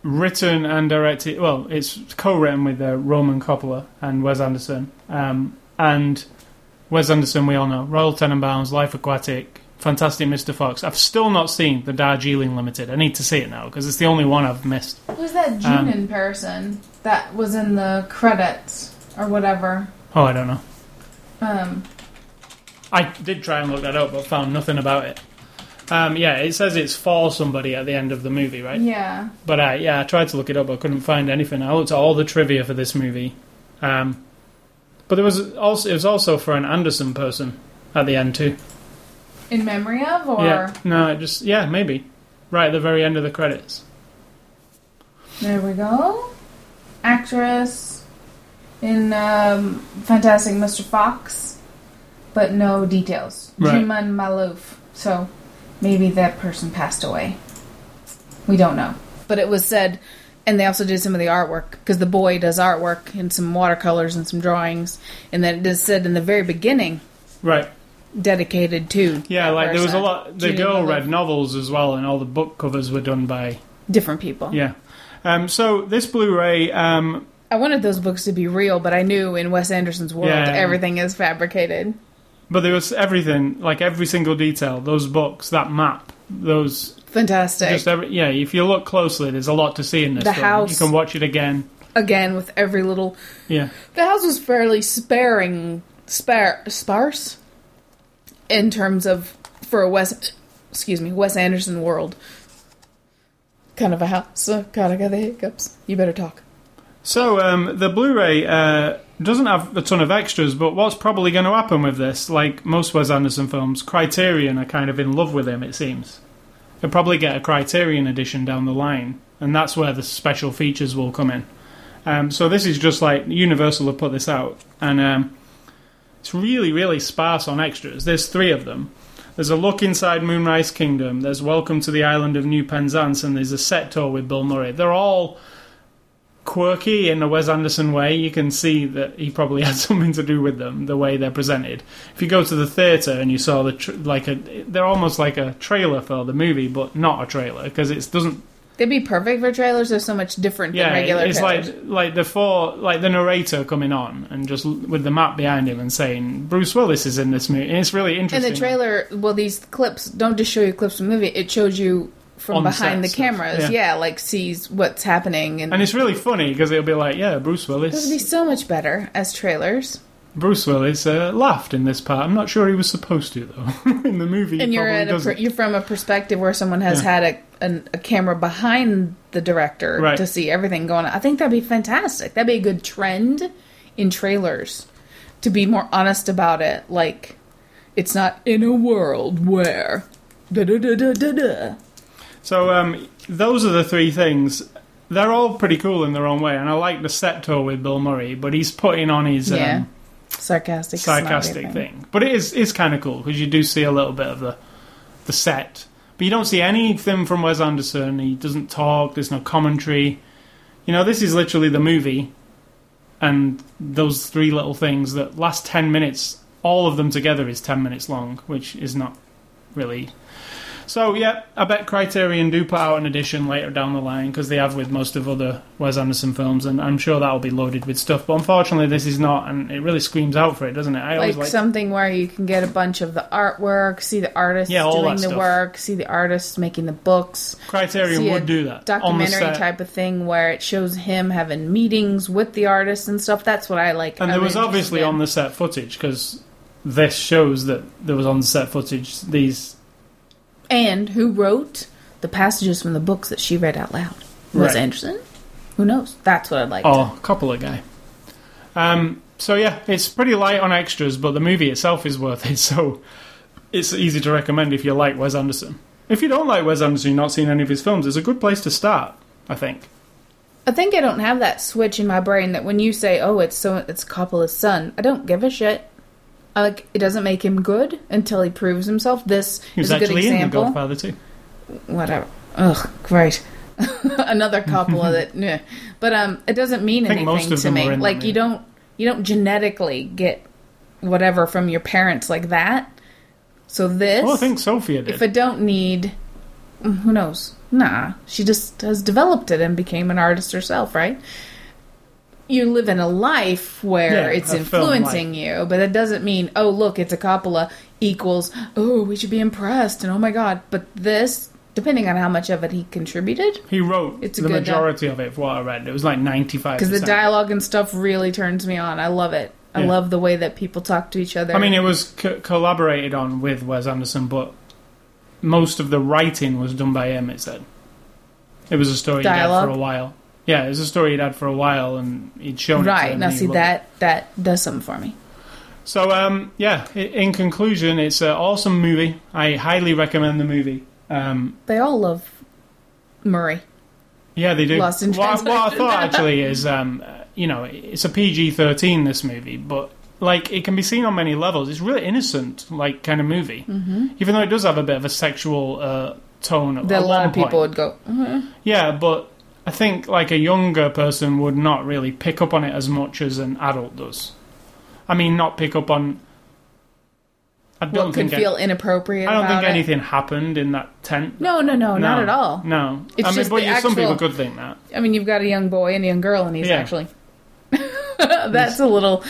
Speaker 1: written and directed. Well, it's co-written with uh, Roman Coppola and Wes Anderson. Um, and Wes Anderson, we all know, Royal Tenenbaums, Life Aquatic, Fantastic Mr. Fox. I've still not seen the Darjeeling Limited. I need to see it now because it's the only one I've missed.
Speaker 2: Who's that
Speaker 1: Um,
Speaker 2: Juman person that was in the credits or whatever?
Speaker 1: Oh, I don't know.
Speaker 2: Um,
Speaker 1: I did try and look that up, but found nothing about it. Um, yeah, it says it's for somebody at the end of the movie, right?
Speaker 2: yeah.
Speaker 1: But I, yeah, I tried to look it up. I couldn't find anything. I looked at all the trivia for this movie, um, but there was also it was also for an Anderson person at the end too.
Speaker 2: In memory of, or
Speaker 1: Yeah, no, it just yeah, maybe right at the very end of the credits.
Speaker 2: there we go. Actress in um, Fantastic Mr. Fox, but no details.
Speaker 1: Right.
Speaker 2: Juman Malouf. So maybe that person passed away. We don't know, but it was said. And they also did some of the artwork because the boy does artwork and some watercolors and some drawings. And then it is said in the very beginning
Speaker 1: Right.
Speaker 2: dedicated to
Speaker 1: Yeah, like there was a lot. The girl read novels as well, and all the book covers were done by
Speaker 2: different people.
Speaker 1: yeah. Um, so this Blu-ray, um,
Speaker 2: I wanted those books to be real, but I knew in Wes Anderson's world
Speaker 1: Yeah.
Speaker 2: everything is fabricated.
Speaker 1: but there was everything, like every single detail. Those books, that map, those
Speaker 2: Fantastic.
Speaker 1: just every yeah. If you look closely, there's a lot to see in this.
Speaker 2: The
Speaker 1: film.
Speaker 2: house.
Speaker 1: You can watch it again.
Speaker 2: Again, with every little.
Speaker 1: Yeah,
Speaker 2: The house was fairly sparing, spare, sparse in terms of for a Wes, excuse me, Wes Anderson world. Kind of a house. God, I got the hiccups. You better talk.
Speaker 1: So um, the Blu-ray uh, doesn't have a ton of extras, but what's probably going to happen with this, like most Wes Anderson films, Criterion are kind of in love with him. It seems they'll probably get a Criterion edition down the line, and that's where the special features will come in. Um, so this is just like Universal have put this out, and um, it's really, really sparse on extras. There's three of them. There's a look inside Moonrise Kingdom. There's Welcome to the Island of New Penzance, and there's a set tour with Bill Murray. They're all quirky in a Wes Anderson way. You can see that he probably (laughs) had something to do with them, the way they're presented. If you go to the theater and you saw the tr- like a, they're almost like a trailer for the movie, but not a trailer because it doesn't.
Speaker 2: They'd be perfect for trailers. They're so much different
Speaker 1: Yeah,
Speaker 2: than regular
Speaker 1: it's
Speaker 2: trailers.
Speaker 1: like like the four like the narrator coming on and just with the map behind him and saying Bruce Willis is in this movie. And it's really interesting.
Speaker 2: And the trailer, well, these clips don't just show you clips from the movie. It shows you from behind the
Speaker 1: stuff,
Speaker 2: cameras.
Speaker 1: yeah.
Speaker 2: Yeah. like sees what's happening, and,
Speaker 1: and it's really funny because it'll be like, yeah, Bruce Willis.
Speaker 2: it would be so much better as trailers.
Speaker 1: Bruce Willis uh, laughed in this part. I'm not sure he was supposed to though. (laughs) in the movie,
Speaker 2: and you're at a per, you're from a perspective where someone has
Speaker 1: Yeah.
Speaker 2: had a an, a camera behind the director
Speaker 1: Right.
Speaker 2: to see everything going on. I think that'd be fantastic. That'd be a good trend in trailers to be more honest about it. Like it's not in a world where da da da da da da.
Speaker 1: So um, those are the three things. They're all pretty cool in their own way, and I like the set tour with Bill Murray, but he's putting on his
Speaker 2: Yeah.
Speaker 1: um,
Speaker 2: Sarcastic,
Speaker 1: sarcastic thing. But it is it's kind of cool because you do see a little bit of the the set, but you don't see anything from Wes Anderson. He doesn't talk. There's no commentary. You know, this is literally the movie, and those three little things that last ten minutes. All of them together is ten minutes long, which is not really. So yeah, I bet Criterion do put out an edition later down the line because they have with most of other Wes Anderson films, and I'm sure that'll be loaded with stuff. But unfortunately, this is not, and it really screams out for it, doesn't it? I
Speaker 2: Like
Speaker 1: like
Speaker 2: something where you can get a bunch of the artwork, see the artists
Speaker 1: Yeah,
Speaker 2: doing the
Speaker 1: stuff.
Speaker 2: work, see the artists making the books.
Speaker 1: Criterion would do that
Speaker 2: documentary type of thing where it shows him having meetings with the artists and stuff. That's what I like.
Speaker 1: and
Speaker 2: I'm
Speaker 1: there was obviously
Speaker 2: in.
Speaker 1: on the set footage because this shows that there was on set footage these
Speaker 2: and who wrote the passages from the books that she read out loud. Was
Speaker 1: Right.
Speaker 2: Anderson? Who knows? That's what I'd like.
Speaker 1: oh Coppola guy. Um, so yeah, it's pretty light on extras, but the movie itself is worth it. (laughs) So it's easy to recommend if you like Wes Anderson. If you don't like Wes Anderson, you've not seen any of his films, it's a good place to start. I think.
Speaker 2: I think I don't have that switch in my brain that when you say, "Oh, it's so it's Coppola's son," I don't give a shit. Like it doesn't make him good until he proves himself. This
Speaker 1: He was
Speaker 2: is a good
Speaker 1: actually in The
Speaker 2: example.
Speaker 1: Godfather too.
Speaker 2: Whatever. Ugh, great. (laughs) Another Coppola that, yeah. but um, it doesn't mean
Speaker 1: I think most
Speaker 2: anything
Speaker 1: of
Speaker 2: to
Speaker 1: them
Speaker 2: me.
Speaker 1: in that
Speaker 2: Like you
Speaker 1: movie.
Speaker 2: don't you don't genetically get whatever from your parents like that. So this,
Speaker 1: Well, I think Sofia did.
Speaker 2: if I don't need, who knows? Nah, she just has developed it and became an artist herself, right? You live in a life where
Speaker 1: Yeah,
Speaker 2: it's influencing you, but it doesn't mean, oh, look, it's a Coppola equals, oh, we should be impressed and oh my god. But this, depending on how much of it he contributed,
Speaker 1: he wrote
Speaker 2: It's a
Speaker 1: the majority of it, from what I read. It was like ninety-five.
Speaker 2: because the dialogue and stuff really turns me on. I love it. I
Speaker 1: Yeah.
Speaker 2: love the way that people talk to each other.
Speaker 1: I mean, it was co- collaborated on with Wes Anderson, but most of the writing was done by him. It said it was a story he'd had for a while. Yeah, it was a story he'd had for a while, and he'd shown it
Speaker 2: right now, see
Speaker 1: loved it.
Speaker 2: that that does something for me.
Speaker 1: So, um, yeah. In conclusion, it's an awesome movie. I highly recommend the movie. Um,
Speaker 2: They all love Murray.
Speaker 1: yeah, they do.
Speaker 2: Lost in
Speaker 1: what, what I thought (laughs) actually is, um, you know, it's a PG thirteen. This movie, but like it can be seen on many levels. It's really innocent, like kind of movie, mm-hmm. even though it does have a bit of a sexual uh, tone. at
Speaker 2: That a lot of people
Speaker 1: point.
Speaker 2: would go. "Uh-huh."
Speaker 1: Yeah, but I think like a younger person would not really pick up on it as much as an adult does. I mean, not pick up on. I don't
Speaker 2: What could
Speaker 1: think
Speaker 2: feel inappropriate.
Speaker 1: I don't think
Speaker 2: it.
Speaker 1: anything happened in that tent.
Speaker 2: No, no, no, not at all.
Speaker 1: No,
Speaker 2: It's
Speaker 1: I mean,
Speaker 2: just
Speaker 1: but you, some people could think that.
Speaker 2: I mean, you've got a young boy and a young girl, and he's
Speaker 1: Yeah.
Speaker 2: actually (laughs) That's a little.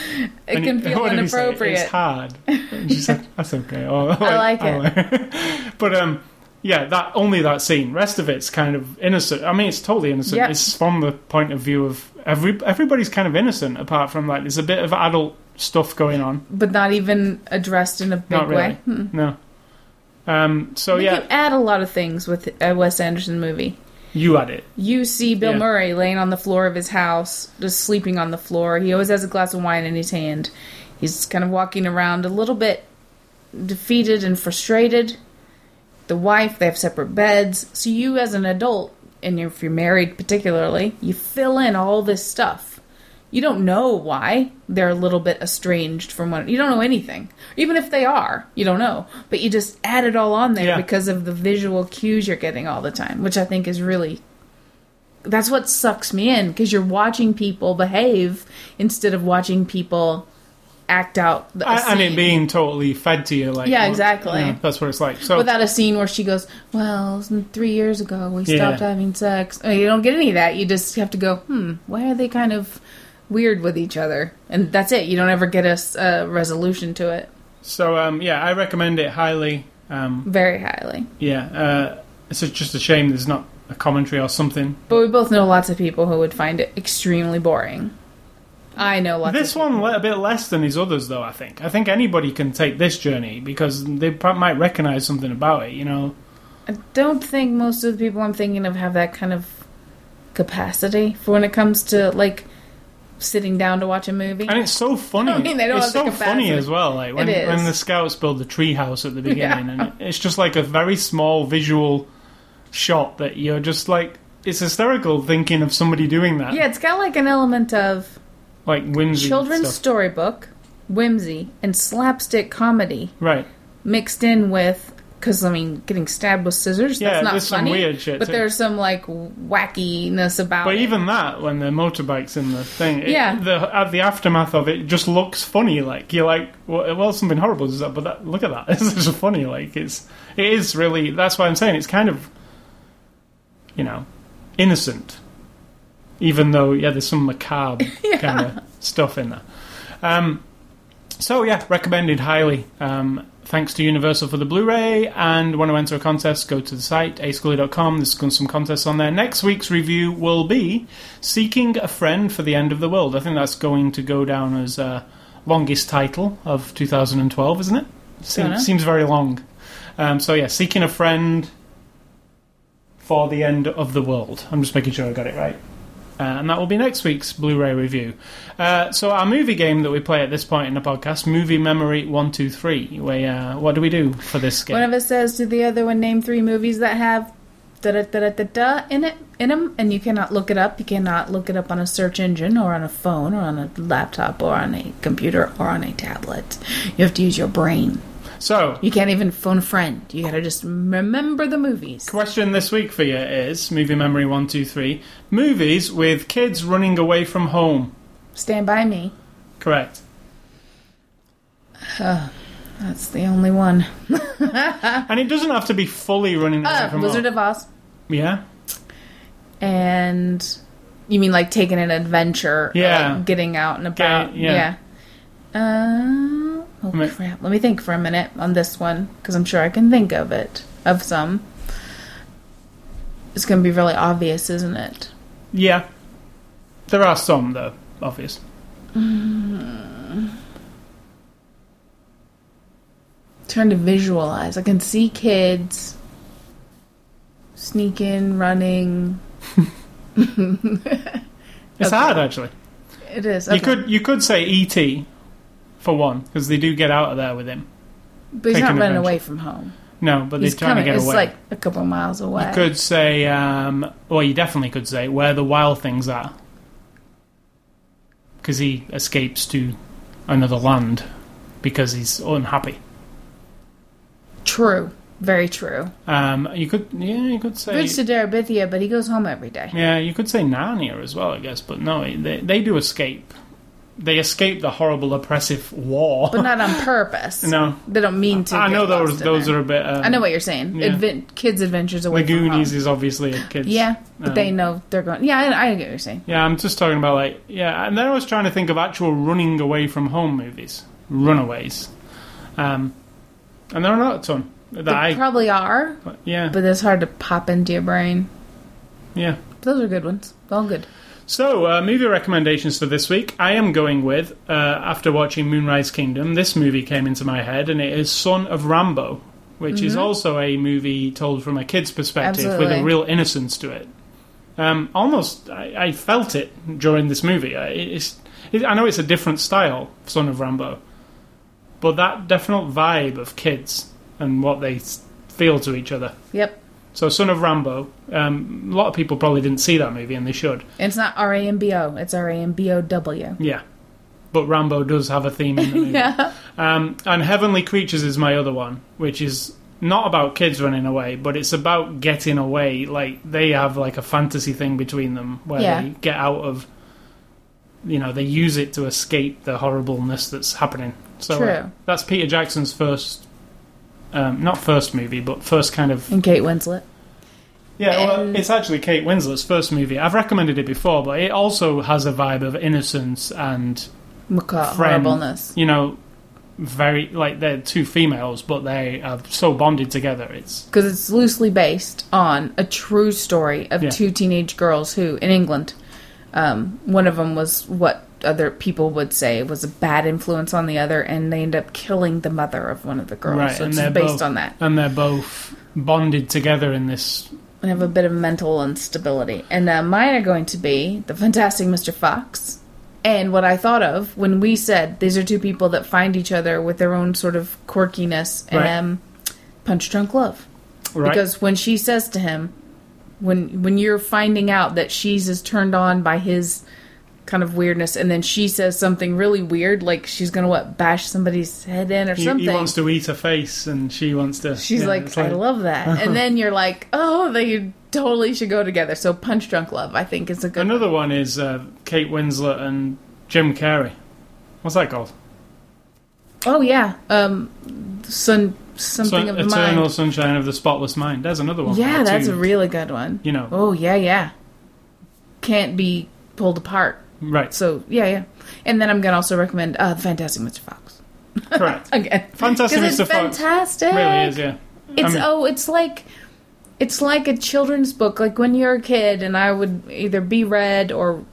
Speaker 2: It can feel
Speaker 1: what did he say?
Speaker 2: inappropriate.
Speaker 1: It's hard. (laughs) And she said, "That's okay." Oh,
Speaker 2: I like
Speaker 1: it. (laughs) but um, yeah, that only that scene. Rest of it's kind of innocent. I mean, it's totally innocent.
Speaker 2: Yeah.
Speaker 1: It's from the point of view of every everybody's kind of innocent, apart from like there's a bit of adult stuff going on.
Speaker 2: but not even addressed in a big
Speaker 1: really.
Speaker 2: way. Hmm.
Speaker 1: No. Um. So
Speaker 2: We
Speaker 1: yeah,
Speaker 2: can add a lot of things with a Wes Anderson movie.
Speaker 1: you add it.
Speaker 2: You see Bill
Speaker 1: Yeah.
Speaker 2: Murray laying on the floor of his house, just sleeping on the floor. He always has a glass of wine in his hand. He's kind of walking around a little bit defeated and frustrated. The wife, they have separate beds. So you, as an adult, and if you're married particularly, you fill in all this stuff. You don't know why they're a little bit estranged from one. You don't know anything. Even if they are, you don't know. But you just add it all on there
Speaker 1: Yeah.
Speaker 2: because of the visual cues you're getting all the time, which I think is really that's what sucks me in because you're watching people behave instead of watching people act out the, a
Speaker 1: A- and it being totally fed to you, like
Speaker 2: Yeah, exactly.
Speaker 1: you know, that's what it's like. So
Speaker 2: without a scene where she goes, "Well, three years ago we
Speaker 1: Yeah.
Speaker 2: stopped having sex." I mean, you don't get any of that. You just have to go, "Hmm, why are they kind of weird with each other?" And that's it. You don't ever get a resolution to it.
Speaker 1: so um, yeah, I recommend it highly. Um,
Speaker 2: Very highly.
Speaker 1: yeah, uh, it's just a shame there's not a commentary or something.
Speaker 2: But we both know lots of people who would find it extremely boring. I know lots.
Speaker 1: This one a bit less than his others, though. I think. I think anybody can take this journey because they might recognize something about it. You know,
Speaker 2: I don't think most of the people I'm thinking of have that kind of capacity for when it comes to like sitting down to watch a movie.
Speaker 1: and it's so (laughs) funny.
Speaker 2: I mean, they don't
Speaker 1: it's
Speaker 2: have the
Speaker 1: so funny as well. Like when,
Speaker 2: It is.
Speaker 1: when the scouts build the treehouse at the (laughs) beginning,
Speaker 2: Yeah.
Speaker 1: and it's just like a very small visual shot that you're just like. It's hysterical thinking of somebody doing that.
Speaker 2: yeah, it's got like an element of
Speaker 1: Like whimsy
Speaker 2: children's
Speaker 1: stuff.
Speaker 2: storybook, whimsy, and slapstick comedy
Speaker 1: Right.
Speaker 2: mixed in with. Because I mean, getting stabbed with scissors—that's
Speaker 1: Yeah,
Speaker 2: not
Speaker 1: there's some
Speaker 2: funny.
Speaker 1: weird shit
Speaker 2: but
Speaker 1: too.
Speaker 2: there's some like wackiness about
Speaker 1: But
Speaker 2: it.
Speaker 1: even that, when the motorbike's in the thing, it,
Speaker 2: Yeah.
Speaker 1: the uh, the aftermath of it just looks funny. Like you're like, well, well something horrible is that, but that, look at that, (laughs) it's just funny. Like it's it is really. That's why I'm saying it's kind of, you know, innocent, even though yeah, there's some macabre (laughs) kind of stuff in there. Um, so yeah, recommended highly. Um, thanks to Universal for the Blu-ray. And want to enter a contest? Go to the site ascully.com. There's some contests on there. Next week's review will be "Seeking a Friend for the End of the World." I think that's going to go down as uh, longest title of 2012, isn't it? Seems, seems very long. Um, so yeah, "Seeking a Friend for the End of the World." I'm just making sure I got it right. Uh, and that will be next week's Blu-ray review. Uh, so our movie game that we play at this point in the podcast, Movie Memory One Two Three. We uh, what do we do for this game?
Speaker 2: One of us says to the other one, name three movies that have da da da da da in it in them, and you cannot look it up. You cannot look it up on a search engine or on a phone or on a laptop or on a computer or on a tablet. You have to use your brain.
Speaker 1: So,
Speaker 2: You can't even phone a friend. You gotta just remember the movies.
Speaker 1: question this week for you is Movie Memory One Two Three: movies with kids running away from home.
Speaker 2: Stand by me.
Speaker 1: Correct.
Speaker 2: That's the only one. (laughs)
Speaker 1: And it doesn't have to be fully running away
Speaker 2: Uh,
Speaker 1: from
Speaker 2: Wizard
Speaker 1: home.
Speaker 2: of Oz.
Speaker 1: yeah.
Speaker 2: And you mean like taking an adventure?
Speaker 1: Yeah.
Speaker 2: like getting out and about?
Speaker 1: Get- yeah.
Speaker 2: yeah. Uh, oh
Speaker 1: mean-
Speaker 2: crap! Let me think for a minute on this one because I'm sure I can think of it of some. It's going to be really obvious, isn't it?
Speaker 1: Yeah. There are some though, obvious. Mm.
Speaker 2: Trying to visualize. I can see kids sneaking, running. (laughs)
Speaker 1: It's
Speaker 2: Okay.
Speaker 1: hard actually.
Speaker 2: It is.
Speaker 1: You could you could say E.T. for one because they do get out of there with him.
Speaker 2: but he's not running
Speaker 1: adventure.
Speaker 2: away from home.
Speaker 1: No, but they're
Speaker 2: He's
Speaker 1: trying
Speaker 2: coming.
Speaker 1: to get
Speaker 2: It's
Speaker 1: away.
Speaker 2: like a couple of miles away.
Speaker 1: You could say, um, well, you definitely could say where the wild things are, because he escapes to another land because he's unhappy.
Speaker 2: True. Very true.
Speaker 1: Um, you could, yeah, you could say,
Speaker 2: Bridge to Terabithia, but he goes home every day.
Speaker 1: yeah, you could say Narnia as well, I guess. But no, they they do escape. They escape the horrible oppressive war.
Speaker 2: but not on (laughs) purpose.
Speaker 1: no,
Speaker 2: They don't mean to.
Speaker 1: I know those those are a bit. Um,
Speaker 2: I know what you're saying.
Speaker 1: yeah.
Speaker 2: Advent, kids' adventures away
Speaker 1: the
Speaker 2: from home.
Speaker 1: Goonies is obviously a kids.
Speaker 2: Yeah, but
Speaker 1: um,
Speaker 2: they know they're going. Yeah, I, I get what you're saying.
Speaker 1: Yeah, I'm just talking about like yeah, and then I was trying to think of actual running away from home movies, runaways, um, and there are not a ton that
Speaker 2: They
Speaker 1: I
Speaker 2: probably are,
Speaker 1: yeah
Speaker 2: but it's hard to pop into your brain.
Speaker 1: yeah.
Speaker 2: Those are good ones. All good.
Speaker 1: So uh, movie recommendations for this week. I am going with uh, after watching Moonrise Kingdom. This movie came into my head, and it is Son of Rambow, which is also a movie told from a kid's perspective with a real innocence to it. Um, almost, I, I felt it during this movie. I- It's, it, I know it's a different style, Son of Rambow, but that definite vibe of kids and what they feel to each other.
Speaker 2: Yep.
Speaker 1: So, Son of Rambow. Um, a lot of people probably didn't see that movie, and they should.
Speaker 2: It's not R A M B O. It's R A M B O W.
Speaker 1: Yeah, but Rambo does have a theme in the (laughs) movie.
Speaker 2: Yeah.
Speaker 1: Um, and Heavenly Creatures is my other one, which is not about kids running away, but it's about getting away. Like they have like a fantasy thing between them where
Speaker 2: Yeah.
Speaker 1: they get out of, you know, they use it to escape the horribleness that's happening. So uh,
Speaker 2: True.
Speaker 1: that's Peter Jackson's first, um, not first movie, but first kind of
Speaker 2: And Kate Winslet.
Speaker 1: yeah, well, it's actually Kate Winslet's first movie. I've recommended it before, but it also has a vibe of innocence and
Speaker 2: Macaw
Speaker 1: Friend.
Speaker 2: horribleness.
Speaker 1: you know, very like they're two females, but they are so bonded together. It's
Speaker 2: Because it's loosely based on a true story of
Speaker 1: Yeah.
Speaker 2: two teenage girls who, in England, um, one of them was what other people would say was a bad influence on the other, and they end up killing the mother of one of the girls.
Speaker 1: Right,
Speaker 2: so
Speaker 1: and
Speaker 2: it's
Speaker 1: they're
Speaker 2: based
Speaker 1: both-
Speaker 2: on that.
Speaker 1: and they're both bonded together in this.
Speaker 2: and have a bit of mental instability. And uh, mine are going to be the Fantastic Mr. Fox. And what I thought of when we said these are two people that find each other with their own sort of quirkiness and
Speaker 1: Right.
Speaker 2: um, Punch Drunk Love.
Speaker 1: Right?
Speaker 2: Because when she says to him, when when you're finding out that she's as turned on by his kind of weirdness, and then she says something really weird, like she's gonna what bash somebody's head in or
Speaker 1: he,
Speaker 2: something.
Speaker 1: he wants to eat her face, and she wants to.
Speaker 2: She's
Speaker 1: yeah,
Speaker 2: like, I love that. (laughs) and then you're like, oh, they totally should go together. So Punch Drunk Love, I think, is a good
Speaker 1: Another one is uh, Kate Winslet and Jim Carrey. What's that called?
Speaker 2: Oh, yeah. Um, sun, something
Speaker 1: Sun-
Speaker 2: of the
Speaker 1: Eternal
Speaker 2: mind.
Speaker 1: Sunshine of the Spotless Mind. There's another one.
Speaker 2: Yeah, that's a really good one.
Speaker 1: you know
Speaker 2: Oh, yeah, yeah. Can't be pulled apart.
Speaker 1: Right.
Speaker 2: So, yeah, yeah. And then I'm going to also recommend uh, The Fantastic Mr. Fox. (laughs)
Speaker 1: Correct.
Speaker 2: Again.
Speaker 1: Fantastic Mr.
Speaker 2: it's
Speaker 1: Fox.
Speaker 2: fantastic.
Speaker 1: Really is, yeah.
Speaker 2: It's
Speaker 1: I mean-
Speaker 2: oh, it's like it's like a children's book. Like when you're a kid, and I would either be read or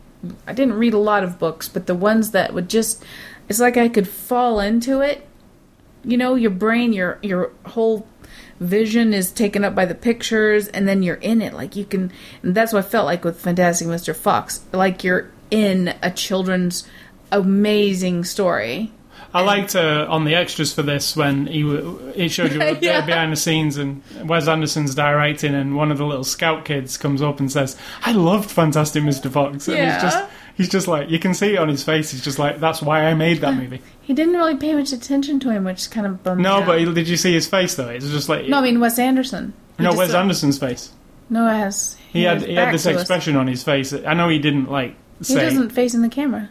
Speaker 2: I didn't read a lot of books, but the ones that would just it's like I could fall into it. You know, your brain, your your whole vision is taken up by the pictures, and then you're in it. Like you can, and that's what I felt like with Fantastic Mr. Fox. Like you're in a children's amazing story.
Speaker 1: I liked uh, on the extras for this when he w- it showed you (laughs) there
Speaker 2: Yeah.
Speaker 1: behind the scenes and Wes Anderson's directing and one of the little scout kids comes up and says, "I loved Fantastic Mr. Fox." And
Speaker 2: Yeah.
Speaker 1: he's just he's just like you can see it on his face. He's just like, "That's why I made that movie."
Speaker 2: He didn't really pay much attention to him, which kind of bummed
Speaker 1: no, but he, did you see his face though? It's just like
Speaker 2: No, I mean Wes Anderson. He
Speaker 1: no, Wes
Speaker 2: saw-
Speaker 1: Anderson's face.
Speaker 2: No, it has.
Speaker 1: He had he had this
Speaker 2: to us.
Speaker 1: expression on his face. I know he didn't like
Speaker 2: He
Speaker 1: say
Speaker 2: doesn't face in the camera.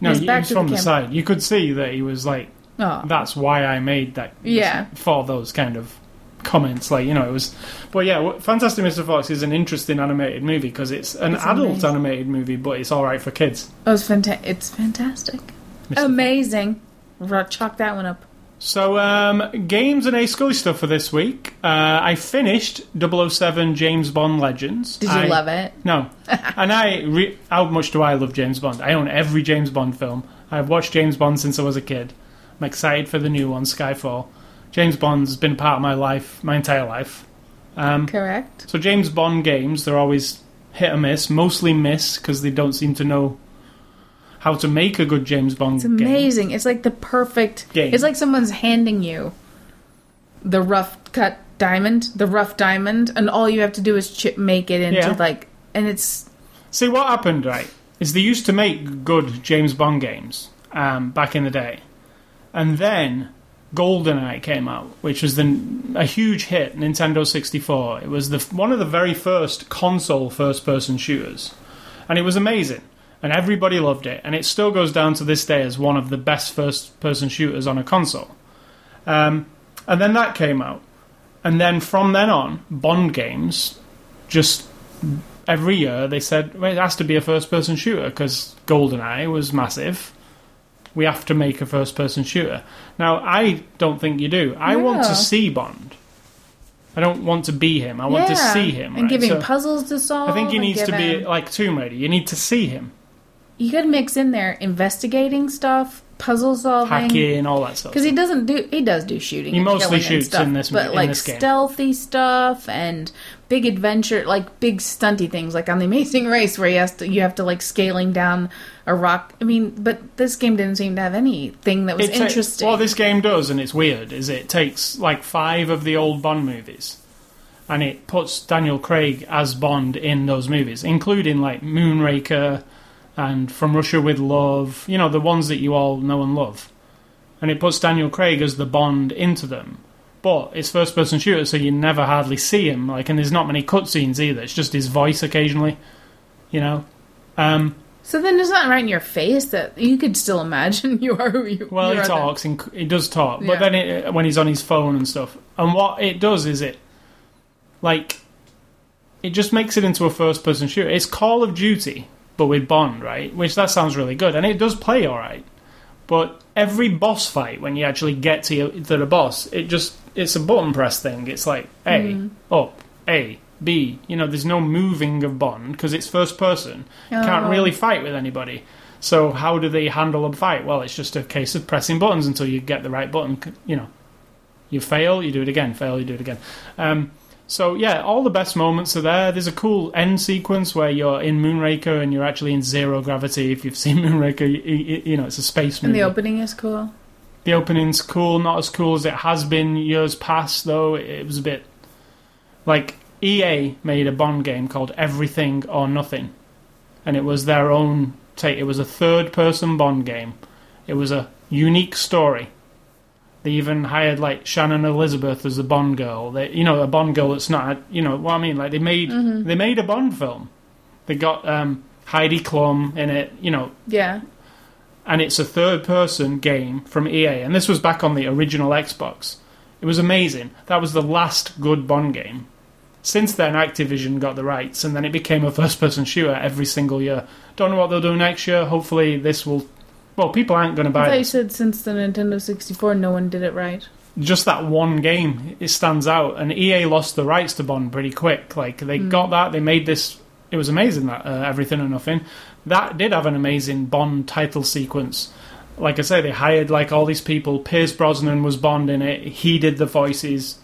Speaker 1: no.
Speaker 2: his
Speaker 1: He,
Speaker 2: back
Speaker 1: was
Speaker 2: to the
Speaker 1: from the,
Speaker 2: camera.
Speaker 1: side. You could see that he was like,
Speaker 2: Oh,
Speaker 1: "That's why I made that."
Speaker 2: Yeah.
Speaker 1: for those kind of comments. Like you know, it was. But yeah, Fantastic Mr. Fox is an interesting animated movie because it's an
Speaker 2: It's
Speaker 1: adult
Speaker 2: amazing.
Speaker 1: animated movie, but it's all right for kids.
Speaker 2: Oh, it was fanta- It's fantastic.
Speaker 1: Mr.
Speaker 2: Amazing. Ru- Chalk that one up.
Speaker 1: So, um, games and A Scully stuff for this week. Uh, I finished 007 James Bond Legends.
Speaker 2: Did you
Speaker 1: I-
Speaker 2: love it?
Speaker 1: No. (laughs) and I, re- how much do I love James Bond? I own every James Bond film. I've watched James Bond since I was a kid. I'm excited for the new one, Skyfall. James Bond's been part of my life, my entire life. Um,
Speaker 2: Correct.
Speaker 1: so James Bond games, they're always hit or miss, mostly miss because they don't seem to know how to make a good James Bond game.
Speaker 2: It's
Speaker 1: game.
Speaker 2: amazing. It's like the perfect.
Speaker 1: Game.
Speaker 2: It's like someone's handing you the rough cut diamond, the rough diamond, and all you have to do is chip make it into
Speaker 1: Yeah.
Speaker 2: like, and it's
Speaker 1: See what happened, right? Is they used to make good James Bond games um, back in the day, and then GoldenEye came out, which was the, a huge hit. Nintendo sixty four. It was the one of the very first console first person shooters, and it was amazing. And everybody loved it, and it still goes down to this day as one of the best first-person shooters on a console. Um, and then that came out, and then from then on, Bond games just every year they said well, it has to be a first-person shooter because GoldenEye was massive. We have to make a first-person shooter. Now, I don't think you do. I want to see Bond. I don't want to be him. I want to see him.
Speaker 2: and
Speaker 1: right?
Speaker 2: giving
Speaker 1: So
Speaker 2: puzzles to solve.
Speaker 1: I think he needs to be like Tomb Raider. You need to see him
Speaker 2: You could mix in there investigating stuff, puzzle solving.
Speaker 1: hacking, all that stuff.
Speaker 2: Because he doesn't do, he does do shooting.
Speaker 1: He mostly shoots
Speaker 2: stuff,
Speaker 1: in this-
Speaker 2: but
Speaker 1: in
Speaker 2: like
Speaker 1: this game.
Speaker 2: stealthy stuff and big adventure, like big stunty things, like on the Amazing Race, where you have to you have to like scaling down a rock. I mean, but this game didn't seem to have anything that was
Speaker 1: It ta-
Speaker 2: interesting.
Speaker 1: what this game does, and it's weird, is it takes like five of the old Bond movies, and it puts Daniel Craig as Bond in those movies, including like Moonraker and From Russia with Love. You know the ones that you all know and love, and it puts Daniel Craig as the Bond into them. But it's first person shooter, so you never hardly see him. Like, and there's not many cutscenes either. It's just his voice occasionally. You know. Um,
Speaker 2: so then it's not right in your face that you could still imagine (laughs) you are who you. Are?
Speaker 1: Well,
Speaker 2: you
Speaker 1: he
Speaker 2: then.
Speaker 1: talks and he does talk, but
Speaker 2: Yeah.
Speaker 1: then it, when he's on his phone and stuff, and what it does is it, like, it just makes it into a first-person shooter. It's Call of Duty, but with Bond, right? Which that sounds really good, and it does play all right. But every boss fight, when you actually get to your, to the boss, it just it's a button press thing. It's like A up, A B. You know, there's no moving of Bond because it's first person. Can't
Speaker 2: Oh.
Speaker 1: really fight with anybody. So how do they handle a fight? Well, it's just a case of pressing buttons until you get the right button. You know, you fail, you do it again. Fail, you do it again. Um, so yeah, all the best moments are there. There's a cool end sequence where you're in Moonraker and you're actually in zero gravity. If you've (laughs) seen Moonraker, you, you, you know it's a space movie.
Speaker 2: And the opening is cool.
Speaker 1: The opening's cool, not as cool as it has been years past, though. It was a bit like EA made a Bond game called Everything or Nothing, and it was their own take. It was a third-person Bond game. It was a unique story. They even hired like Shannon Elizabeth as the Bond girl. They, you know, a Bond girl that's not, you know, what I mean. Like they made they made a Bond film. They got um, Heidi Klum in it. You know,
Speaker 2: Yeah.
Speaker 1: and it's a third person game from EA. And this was back on the original Xbox. It was amazing. That was the last good Bond game. Since then, Activision got the rights, and then it became a first person shooter every single year. Don't know what they'll do next year. Hopefully, this will. Well, people aren't going to
Speaker 2: I
Speaker 1: buy
Speaker 2: thought you said since the Nintendo 64, no one did it right.
Speaker 1: Just that one game, it stands out. And EA lost the rights to Bond pretty quick. Like, they got that, they made this. It was amazing that uh, Everything or Nothing. That did have an amazing Bond title sequence. Like I say, they hired like all these people. Pierce Brosnan was Bond in it. He did the voices.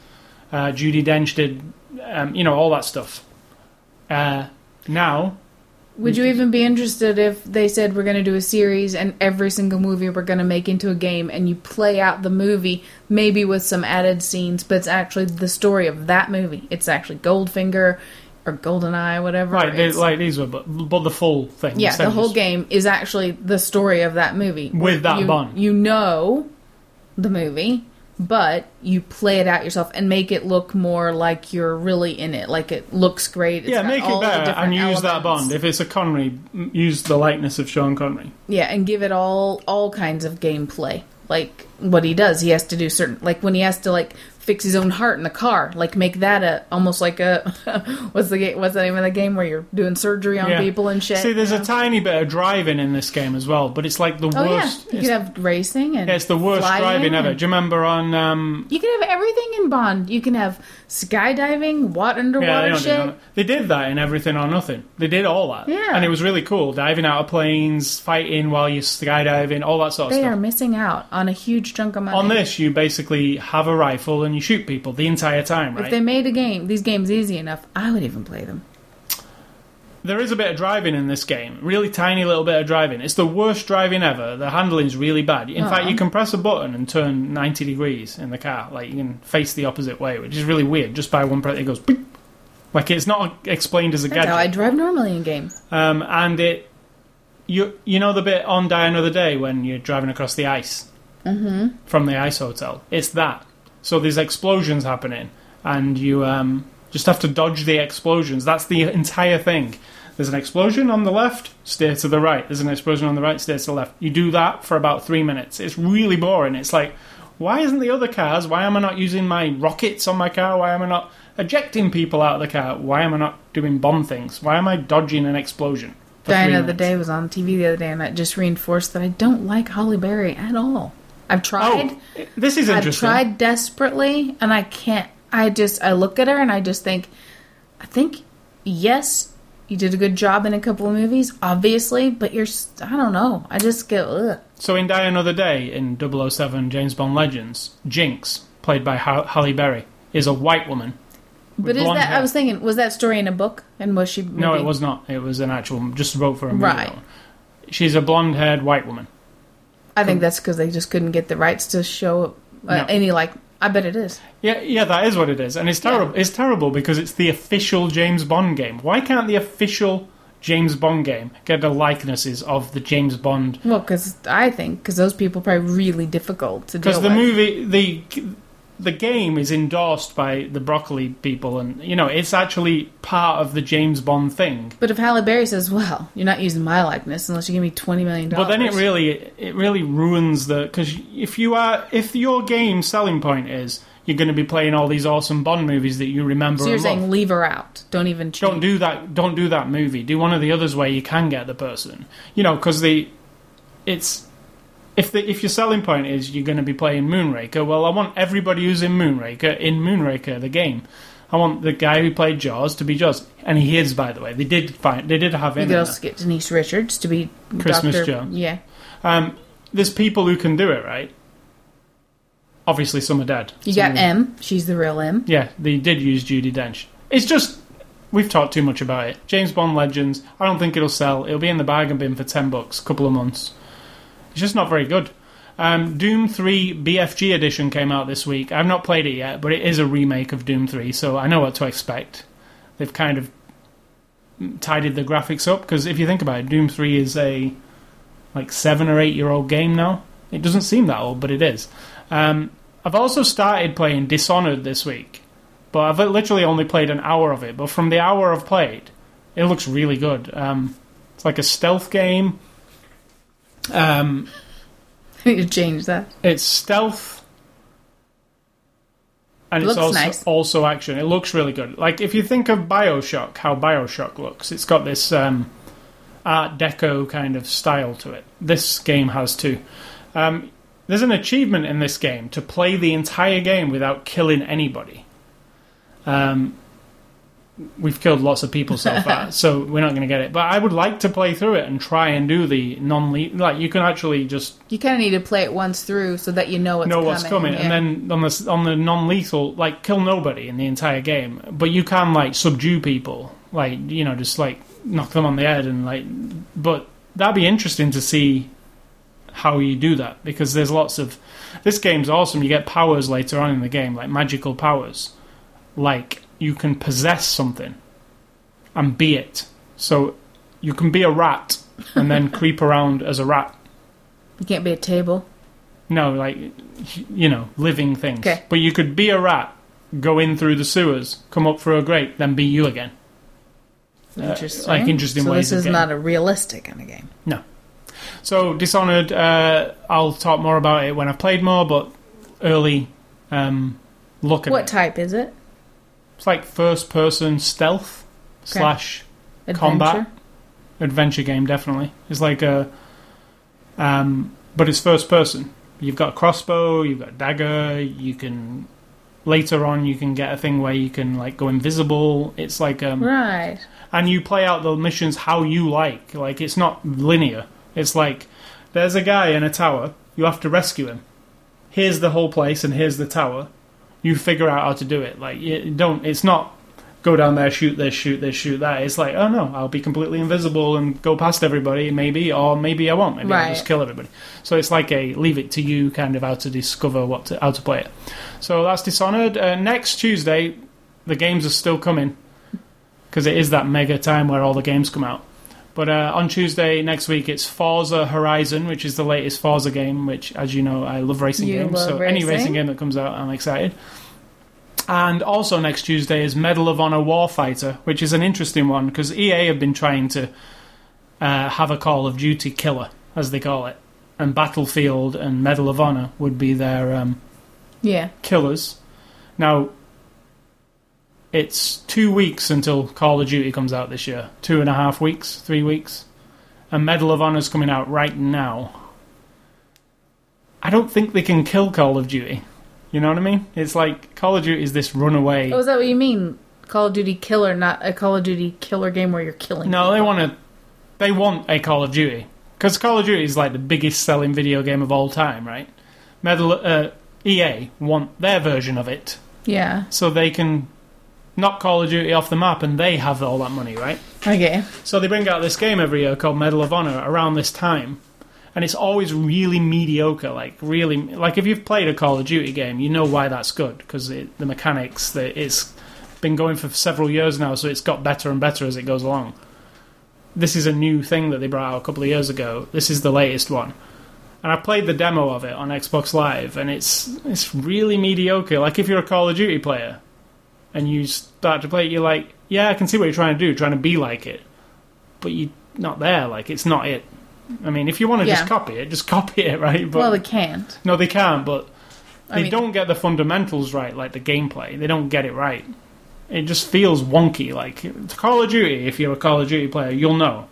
Speaker 1: Uh, Judi Dench did, um, you know, all that stuff. Uh, now,
Speaker 2: Would you even be interested if they said we're going to do a series and every single movie we're going to make into a game and you play out the movie, maybe with some added scenes, but it's actually the story of that movie? It's actually Goldfinger or Goldeneye, whatever.
Speaker 1: right, they, like these were, but, but the full thing.
Speaker 2: yeah,
Speaker 1: instead
Speaker 2: the whole game is actually the story of that movie.
Speaker 1: With that
Speaker 2: you,
Speaker 1: Bond.
Speaker 2: You know the movie, but you play it out yourself and make it look more like you're really in it. Like it looks great. It's
Speaker 1: Yeah, make it better and use that. Bond. If it's a Connery, use the likeness of Sean Connery.
Speaker 2: Yeah, and give it all all kinds of gameplay. Like what he does, he has to do certain like when he has to like fix his own heart in the car, like make that a almost like a (laughs) what's the game what's the name of the game where you're doing surgery on
Speaker 1: Yeah.
Speaker 2: people and shit.
Speaker 1: See, there's
Speaker 2: you
Speaker 1: a tiny bit of driving in this game as well, but it's like the
Speaker 2: Oh yeah,
Speaker 1: worst.
Speaker 2: you
Speaker 1: it's,
Speaker 2: could have racing and
Speaker 1: yeah, it's the worst driving ever. Do you remember on? Um,
Speaker 2: You can have everything in Bond. You can have skydiving, water
Speaker 1: yeah, they,
Speaker 2: underwater shit.
Speaker 1: they did that in Everything or Nothing. They did all that,
Speaker 2: Yeah.
Speaker 1: and it was really cool. Diving out of planes, fighting while you're skydiving, all that sort of stuff.
Speaker 2: They are missing out on a huge chunk of money.
Speaker 1: On this, you basically have a rifle and you shoot people the entire time, right?
Speaker 2: If they made a game, these games easy enough, I would even play them.
Speaker 1: There is a bit of driving in this game. Really tiny little bit of driving. It's the worst driving ever. The handling's really bad. In fact, you can press a button and turn 90 degrees in the car. Like, you can face the opposite way, which is really weird. Just by one press, it goes beep. Like, it's not explained as a
Speaker 2: That's how I drive normally in game.
Speaker 1: Um, and it... You, you know the bit on Die Another Day when you're driving across the ice? Mm-hmm. From the ice hotel? It's that. So there's explosions happening, and you um, just have to dodge the explosions. That's the entire thing. There's an explosion on the left, stay to the right. There's an explosion on the right, stay to the left. You do that for about three minutes. It's really boring. It's like, why isn't the other cars? Why am I not using my rockets on my car? Why am I not ejecting people out of the car? Why am I not doing bomb things? Why am I dodging an explosion?
Speaker 2: Diana of the? Day was on TV the other day, and that just reinforced that I don't like Halle Berry at all. I've oh, tried.
Speaker 1: Oh, this is interesting.
Speaker 2: I've tried desperately, and I can't. I just I look at her and I just think, I think yes, you did a good job in a couple of movies, obviously, but you're I don't know. I just go ugh.
Speaker 1: So in Die Another Day in 007 James Bond Legends, Jinx, played by Halle Berry, is a white woman.
Speaker 2: But is that
Speaker 1: hair.
Speaker 2: I was thinking was that story in a book and was she?
Speaker 1: No, it was not. It was an actual. Just wrote for a movie.
Speaker 2: Right.
Speaker 1: She's a blonde-haired white woman.
Speaker 2: I think that's because they just couldn't get the rights to show uh,
Speaker 1: No.
Speaker 2: any like. I bet it is.
Speaker 1: Yeah, yeah, that is what it is, and it's terrible. It's terrible because it's the official James Bond game. Why can't the official James Bond game get the likenesses of the James Bond?
Speaker 2: Well, because I think because those people are probably really difficult to deal
Speaker 1: Because the
Speaker 2: with.
Speaker 1: movie, the the game is endorsed by the broccoli people, and you know it's actually part of the James Bond thing.
Speaker 2: But if Halle Berry says, "Well, you're not using my likeness unless you give me twenty million dollars,"
Speaker 1: But
Speaker 2: dollars,"
Speaker 1: then it really it really ruins the because if you are if your game selling point is you're going to be playing all these awesome Bond movies that you remember.
Speaker 2: So you're
Speaker 1: and love.
Speaker 2: saying leave her out. Don't even change.
Speaker 1: don't do that. Don't do that movie. Do one of the others where you can get the person. You know, because the it's if the if your selling point is you're going to be playing Moonraker. Well, I want everybody who's in Moonraker in Moonraker the game. I want the guy who played Jaws to be Jaws, and he is, by the way. They did find they did have
Speaker 2: You
Speaker 1: him.
Speaker 2: could also get Denise Richards to be
Speaker 1: Christmas
Speaker 2: Dr.
Speaker 1: Jones.
Speaker 2: Yeah.
Speaker 1: Um, there's people who can do it, right? Obviously, some are dead.
Speaker 2: you got M. She's the real M.
Speaker 1: Yeah, they did use Judi Dench. It's just we've talked too much about it. James Bond Legends. I don't think it'll sell. It'll be in the bargain bin for ten bucks, a couple of months. It's just not very good. Um, Doom 3 BFG edition came out this week. I've not played it yet, but it is a remake of Doom 3, so I know what to expect. They've kind of tidied the graphics up because if you think about it, Doom 3 is a like seven or eight year old game now. It doesn't seem that old, but it is. Um, I've also started playing Dishonored this week, but I've literally only played an hour of it. But from the hour I've played, it looks really good. Um, it's like a stealth game. Um, (laughs)
Speaker 2: I need to change that.
Speaker 1: it's stealth, and it's
Speaker 2: Looks
Speaker 1: also
Speaker 2: nice.
Speaker 1: also action. It looks really good. Like if you think of Bioshock, how Bioshock looks, it's got this um, Art Deco kind of style to it. This game has too. Um, there's an achievement in this game to play the entire game without killing anybody. Um, we've killed lots of people so far, (laughs) so we're not going to get it. But I would like to play through it and try and do the non lethal. like you can actually just
Speaker 2: You kind of need to play it once through so that you know what's
Speaker 1: know
Speaker 2: coming.
Speaker 1: what's coming,
Speaker 2: yeah.
Speaker 1: and then on the on the non-lethal, like kill nobody in the entire game, but you can like subdue people, like you know, just like knock them on the head and like. But that'd be interesting to see how you do that because there's lots of this game's awesome. You get powers later on in the game, like magical powers, like you can possess something and be it. So you can be a rat and then (laughs) creep around as a rat.
Speaker 2: you can't be a table.
Speaker 1: No, like you know, living things.
Speaker 2: Okay.
Speaker 1: But you could be a rat, go in through the sewers, come up through a grate, then be you again. Uh,
Speaker 2: Interesting.
Speaker 1: like interesting
Speaker 2: so
Speaker 1: ways
Speaker 2: this is not a realistic kind of game. No.
Speaker 1: So Dishonored, uh, I'll talk more about it when I've played more, but early um, look at
Speaker 2: What
Speaker 1: it.
Speaker 2: type is it?
Speaker 1: It's like first person stealth
Speaker 2: Okay.
Speaker 1: slash
Speaker 2: Adventure.
Speaker 1: Combat. adventure game. Definitely, it's like a, um, but it's first person. You've got a crossbow, you've got a dagger. You can later on you can get a thing where you can like go invisible. It's like um,
Speaker 2: Right.
Speaker 1: and you play out the missions how you like. Like it's not linear. It's like there's a guy in a tower. You have to rescue him. Here's the whole place, and here's the tower. You figure out how to do it. Like you don't. It's not go down there, shoot this, shoot this, shoot that. It's like oh no, I'll be completely invisible and go past everybody, maybe, or maybe I won't. Maybe I'll just kill everybody. So it's like a leave it to you kind of how to discover what to, how to play it. So that's Dishonored. Uh, next Tuesday, the games are still coming because it is that mega time where all the games come out. But uh, on Tuesday next week, it's Forza Horizon, which is the latest Forza game. Which, as you know, I love racing
Speaker 2: You
Speaker 1: games.
Speaker 2: love
Speaker 1: so any
Speaker 2: racing.
Speaker 1: racing game that comes out, I'm excited. And also next Tuesday is Medal of Honor Warfighter, which is an interesting one because EA have been trying to uh, have a Call of Duty killer, as they call it, and Battlefield and Medal of Honor would be their um,
Speaker 2: Yeah.
Speaker 1: killers. Now, it's two weeks until Call of Duty comes out this year. Two and a half weeks, three weeks. And Medal of Honor's coming out right now. I don't think they can kill Call of Duty. You know what I mean? It's like Call of Duty is this runaway.
Speaker 2: Oh, is that what you mean? Call of Duty killer, not a Call of Duty killer game where you're killing.
Speaker 1: No, they want to. They want a Call of Duty because Call of Duty is like the biggest selling video game of all time, right? Medal uh, EA want their version of it,
Speaker 2: Yeah.
Speaker 1: so they can knock Call of Duty off the map, and they have all that money, right?
Speaker 2: Okay.
Speaker 1: So they bring out this game every year called Medal of Honor around this time, and it's always really mediocre. Like really, like if you've played a Call of Duty game, you know why that's good because the mechanics that it's been going for several years now, so it's got better and better as it goes along. This is a new thing that they brought out a couple of years ago. This is the latest one. And I played the demo of it on Xbox Live, and it's it's really mediocre. Like if you're a Call of Duty player, and you start to play it, you're like, yeah, I can see what you're trying to do, trying to be like it, but you're not there. Like it's not it. I mean, if you want to
Speaker 2: Yeah.
Speaker 1: just copy it, just (laughs) copy it, right? But
Speaker 2: well, they can't.
Speaker 1: no, they can't. But
Speaker 2: I
Speaker 1: they
Speaker 2: mean-
Speaker 1: don't get the fundamentals right, like the gameplay. They don't get it right. It just feels wonky. Like Call of Duty, if you're a Call of Duty player, you'll know.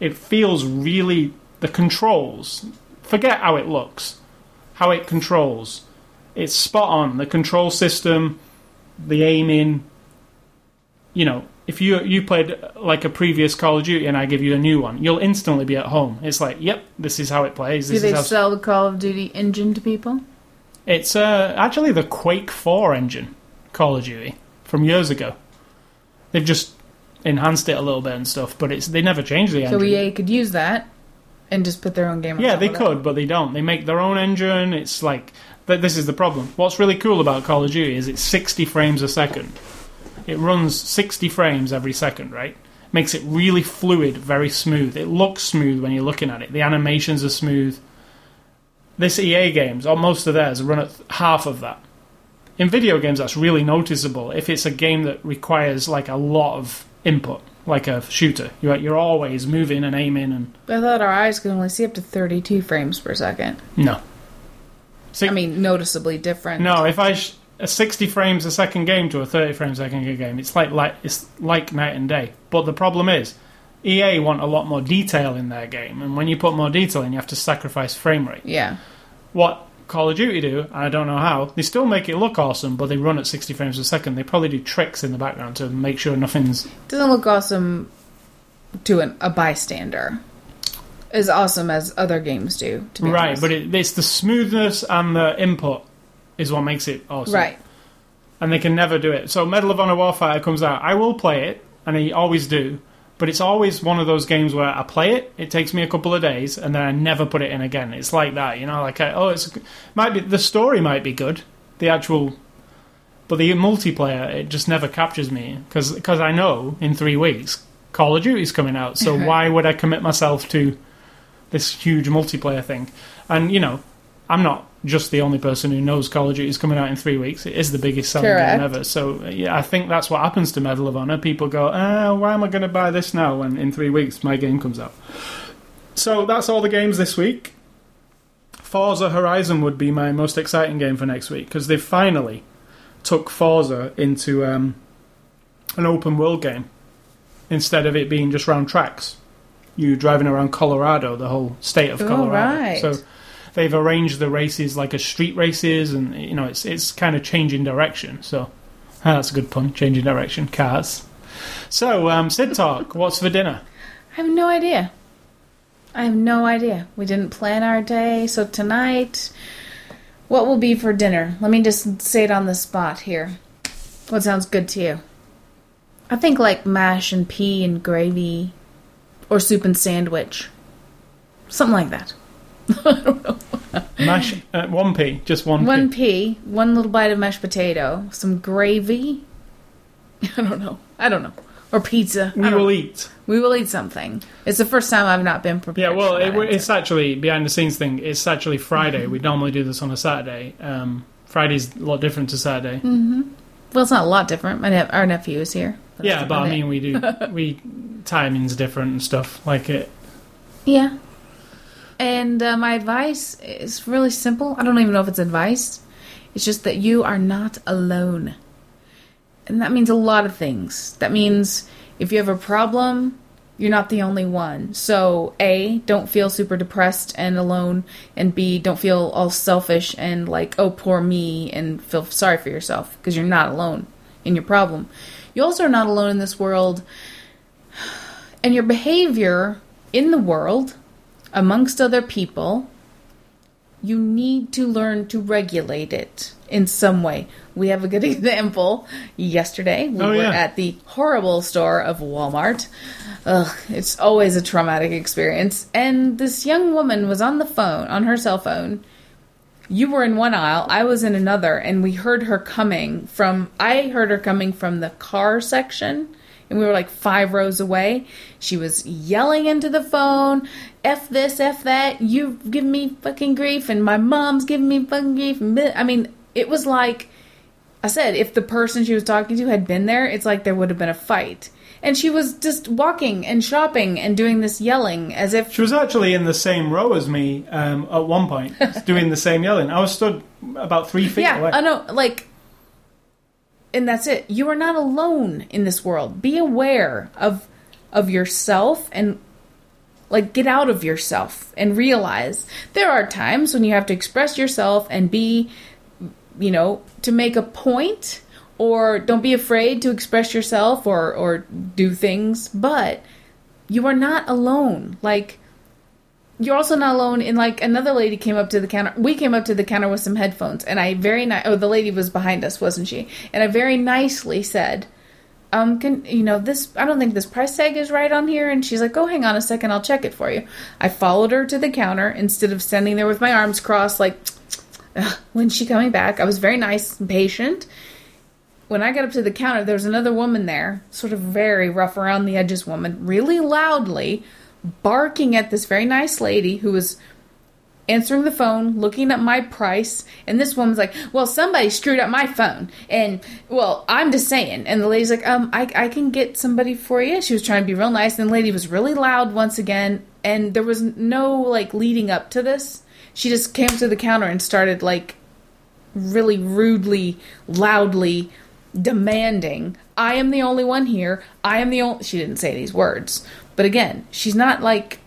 Speaker 1: It feels really the controls. Forget how it looks, how it controls. It's spot on. The control system, the aiming. You know, if you you played like a previous Call of Duty and I give you a new one, you'll instantly be at home. It's like, yep, this is how it plays.
Speaker 2: Do they sell the Call of Duty engine to people?
Speaker 1: it's uh, actually the Quake 4 engine, Call of Duty, from years ago. They've just enhanced it a little bit and stuff, but it's they never changed the engine.
Speaker 2: So EA could use that and just put their own game. on
Speaker 1: yeah, they could, but they don't. They make their own engine. It's like th- this is the problem. What's really cool about Call of Duty is it's 60 frames a second. It runs 60 frames every second, right? Makes it really fluid, very smooth. It looks smooth when you're looking at it. The animations are smooth. This EA games, or most of theirs, run at half of that. In video games, that's really noticeable. If it's a game that requires like a lot of input, like a shooter, you're you're always moving and aiming and
Speaker 2: I thought our eyes could only see up to 32 frames per second.
Speaker 1: no. Si-
Speaker 2: I mean, noticeably different.
Speaker 1: No, if I sh- a 60 frames a second game to a 30 frames a second game, it's like, like it's like night and day. But the problem is, EA want a lot more detail in their game, and when you put more detail in, you have to sacrifice frame rate.
Speaker 2: Yeah.
Speaker 1: What Call of Duty do, and I don't know how, they still make it look awesome, but they run at 60 frames a second. They probably do tricks in the background to make sure nothing's.
Speaker 2: Doesn't look awesome to an, a bystander. As awesome as other games do, to be
Speaker 1: Right,
Speaker 2: honest.
Speaker 1: but it, it's the smoothness and the input is what makes it awesome.
Speaker 2: Right.
Speaker 1: and they can never do it. So Medal of Honor Warfighter comes out. I will play it, and I always do. But it's always one of those games where I play it, it takes me a couple of days, and then I never put it in again. It's like that, you know. Like, I, oh, it's might be the story might be good, the actual, but the multiplayer it just never captures me because because I know in three weeks Call of Duty's coming out. So (laughs) why would I commit myself to this huge multiplayer thing? And you know, I'm not just the only person who knows Call of Duty is coming out in three weeks. It is the biggest selling
Speaker 2: Correct.
Speaker 1: game ever. So yeah, I think that's what happens to Medal of Honor. People go, uh, why am I going to buy this now when in three weeks my game comes out? So that's all the games this week. Forza Horizon would be my most exciting game for next week because they finally took Forza into um, an open world game instead of it being just round tracks. You driving around Colorado, the whole state of Colorado.
Speaker 2: right.
Speaker 1: So they've arranged the races like a street races, and you know it's it's kind of changing direction. So ah, that's a good pun, changing direction, cars. So um, Sid talk. (laughs) What's for dinner?
Speaker 2: I have no idea. I have no idea. We didn't plan our day, so tonight, what will be for dinner? Let me just say it on the spot here. What sounds good to you? I think like mash and pea and gravy, or soup and sandwich, something like that. (laughs)
Speaker 1: Mash uh, one pea, just one.
Speaker 2: One
Speaker 1: pea.
Speaker 2: pea, one little bite of mashed potato, some gravy. (laughs) I don't know. I don't know. Or pizza.
Speaker 1: We
Speaker 2: don't
Speaker 1: will eat.
Speaker 2: We will eat something. It's the first time I've not been prepared.
Speaker 1: Yeah, well, it, it's actually behind the scenes thing. It's actually Friday. we normally do this on a Saturday. Um, Friday's a lot different to Saturday.
Speaker 2: Mm-hmm. Well, it's not a lot different. My ne- our nephew is here.
Speaker 1: Yeah, but I
Speaker 2: it.
Speaker 1: mean, we do (laughs) we timing's different and stuff like it.
Speaker 2: Yeah. And uh, my advice is really simple. I don't even know if it's advice. It's just that you are not alone. And that means a lot of things. That means if you have a problem, you're not the only one. So, A, don't feel super depressed and alone. And B, don't feel all selfish and like, oh, poor me, and feel sorry for yourself because you're not alone in your problem. You also are not alone in this world. (sighs) And your behavior in the world amongst other people, you need to learn to regulate it in some way. We have a good (laughs) example. Yesterday, we
Speaker 1: Oh,
Speaker 2: were
Speaker 1: yeah.
Speaker 2: at the horrible store of Walmart. Ugh, it's always a traumatic experience. And this young woman was on the phone, on her cell phone. You were in one aisle, I was in another, and we heard her coming from. I heard her coming from the car section, and we were like five rows away. She was yelling into the phone, F this, F that, you give me fucking grief, and my mom's giving me fucking grief. I mean, it was like, I said, if the person she was talking to had been there, it's like there would have been a fight. And she was just walking and shopping and doing this yelling as if
Speaker 1: She was actually in the same row as me um, at one point, (laughs) doing the same yelling. I was stood about three feet
Speaker 2: yeah,
Speaker 1: away.
Speaker 2: I know. Like, and that's it. You are not alone in this world. Be aware of of yourself and like get out of yourself and realize there are times when you have to express yourself and be, you know, to make a point. Or don't be afraid to express yourself or or do things, but you are not alone. Like you're also not alone in like another lady came up to the counter we came up to the counter with some headphones and i very nice. oh the lady was behind us wasn't she? And i very nicely said um can you know this i don't think this price tag is right on here. And she's like oh hang on a second i'll check it for you. I followed her to the counter instead of standing there with my arms crossed like (tsk) "Ugh, when's she coming back i was very nice and patient. When I got up to the counter, there was another woman there, sort of very rough around the edges woman, really loudly barking at this very nice lady who was answering the phone, looking at my price, and this woman's like, "Well, somebody screwed up my phone," and well, I'm just saying. And the lady's like, "Um, I I can get somebody for you." She was trying to be real nice, and the lady was really loud once again, and there was no like leading up to this. She just came to the counter and started like really rudely, loudly demanding, I am the only one here. I am the only. She didn't say these words. But again, she's not like.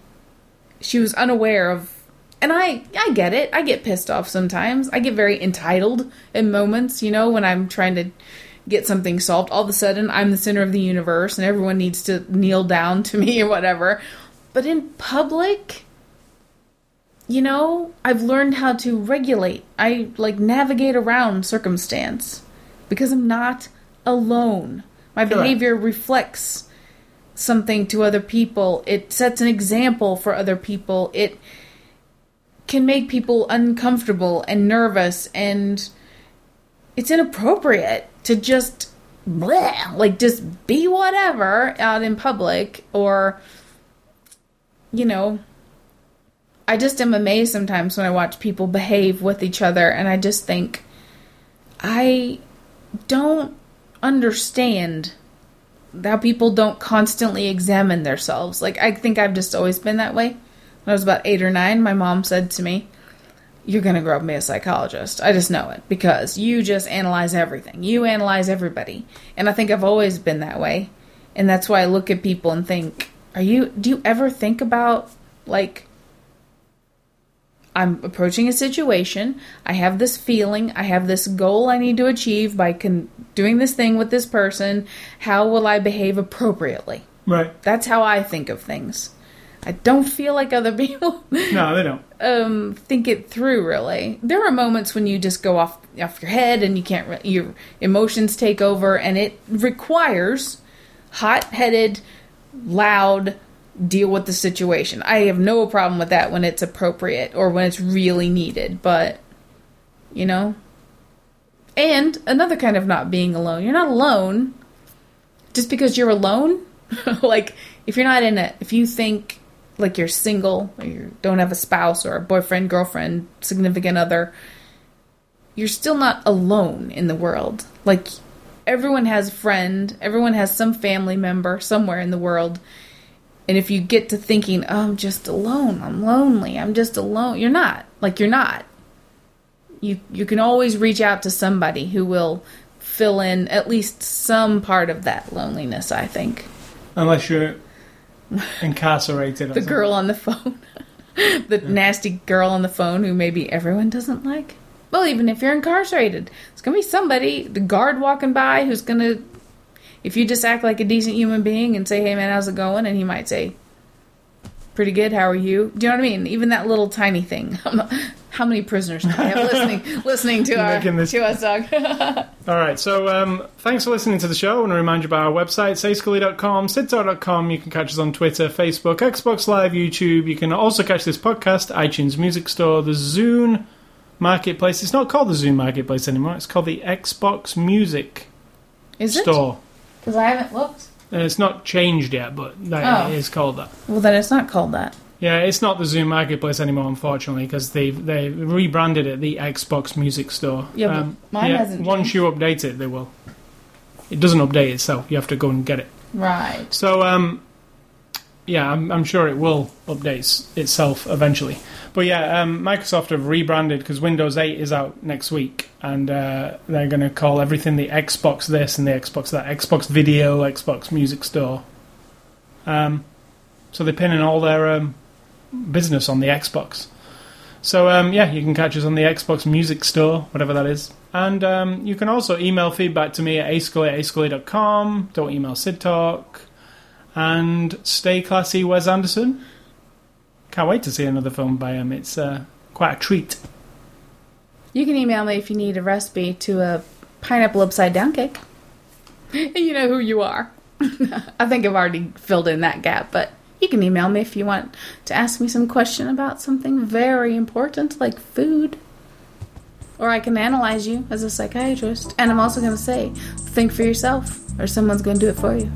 Speaker 2: She was unaware of. And I, I get it. I get pissed off sometimes. I get very entitled in moments, you know, when I'm trying to get something solved. All of a sudden, I'm the center of the universe and everyone needs to kneel down to me (laughs) or whatever. But in public, you know, I've learned how to regulate. I like navigate around circumstance because I'm not alone. My
Speaker 1: Correct.
Speaker 2: behavior reflects something to other people. It sets an example for other people. It can make people uncomfortable and nervous and it's inappropriate to just bleh, like just be whatever out in public or you know I just am amazed sometimes when I watch people behave with each other, and I just think, I don't understand how people don't constantly examine themselves. Like, I think I've just always been that way. When I was about eight or nine, my mom said to me, You're going to grow up and be a psychologist. I just know it because you just analyze everything, you analyze everybody. And I think I've always been that way. And that's why I look at people and think, Are you, do you ever think about, like, I'm approaching a situation. I have this feeling. I have this goal I need to achieve by con- doing this thing with this person. How will I behave appropriately?
Speaker 1: Right.
Speaker 2: That's how I think of things. I don't feel like other (laughs) people
Speaker 1: No, they don't.
Speaker 2: um, think it through. Really, there are moments when you just go off off your head and you can't. Re- your emotions take over, and it requires hot-headed, loud deal with the situation. I have no problem with that when it's appropriate or when it's really needed, but you know. And another kind of not being alone. You're not alone just because you're alone. (laughs) like if you're not in it, if you think like you're single or you don't have a spouse or a boyfriend, girlfriend, significant other, you're still not alone in the world. Like everyone has a friend, everyone has some family member somewhere in the world. And if you get to thinking, oh, I'm just alone, I'm lonely, I'm just alone, you're not. Like, you're not. You, you can always reach out to somebody who will fill in at least some part of that loneliness, I think.
Speaker 1: Unless you're incarcerated.
Speaker 2: The
Speaker 1: something.
Speaker 2: girl on the phone. (laughs) the nasty girl on the phone who maybe everyone doesn't like. Well, even if you're incarcerated, it's going to be somebody, the guard walking by, who's going to, if you just act like a decent human being and say, hey man, how's it going? And he might say, pretty good, how are you? Do you know what I mean? Even that little tiny thing. (laughs) How many prisoners do we have listening (laughs) listening to our
Speaker 1: this-
Speaker 2: to us (laughs) dog?
Speaker 1: All right, so um, thanks for listening to the show. I want to remind you about our website, sayscully.com, sidtalk.com. You can catch us on Twitter, Facebook, Xbox Live, YouTube. You can also catch this podcast, iTunes Music Store, the Zune Marketplace. It's not called the Zune Marketplace anymore. It's called the Xbox Music
Speaker 2: Is it? Because I haven't looked.
Speaker 1: Uh, it's not changed yet, but that
Speaker 2: Oh.
Speaker 1: is called that.
Speaker 2: Well, then it's not called that.
Speaker 1: Yeah, it's not the Zune Marketplace anymore, unfortunately, because they they rebranded it the Xbox Music Store. Um,
Speaker 2: Yeah, but mine hasn't
Speaker 1: Once
Speaker 2: changed.
Speaker 1: you update it, they will. It doesn't update itself. You have to go and get it.
Speaker 2: Right.
Speaker 1: So, um, yeah, I'm, I'm sure it will update itself eventually. But yeah, um, Microsoft have rebranded because Windows 8 is out next week, and uh, they're going to call everything the Xbox this and the Xbox that, Xbox Video, Xbox Music Store. Um, so they're pinning all their um, business on the Xbox. So um, yeah, you can catch us on the Xbox Music Store, whatever that is. And um, you can also email feedback to me at ascully at. Don't email Sid Talk. And stay classy, Wes Anderson. Can't wait to see another film by him. It's uh, quite a treat.
Speaker 2: You can email me if you need a recipe to a pineapple upside down cake. (laughs) you know who you are. (laughs) I think I've already filled in that gap, but you can email me if you want to ask me some question about something very important like food. Or I can analyze you as a psychiatrist. And I'm also going to say, think for yourself, or someone's going to do it for you.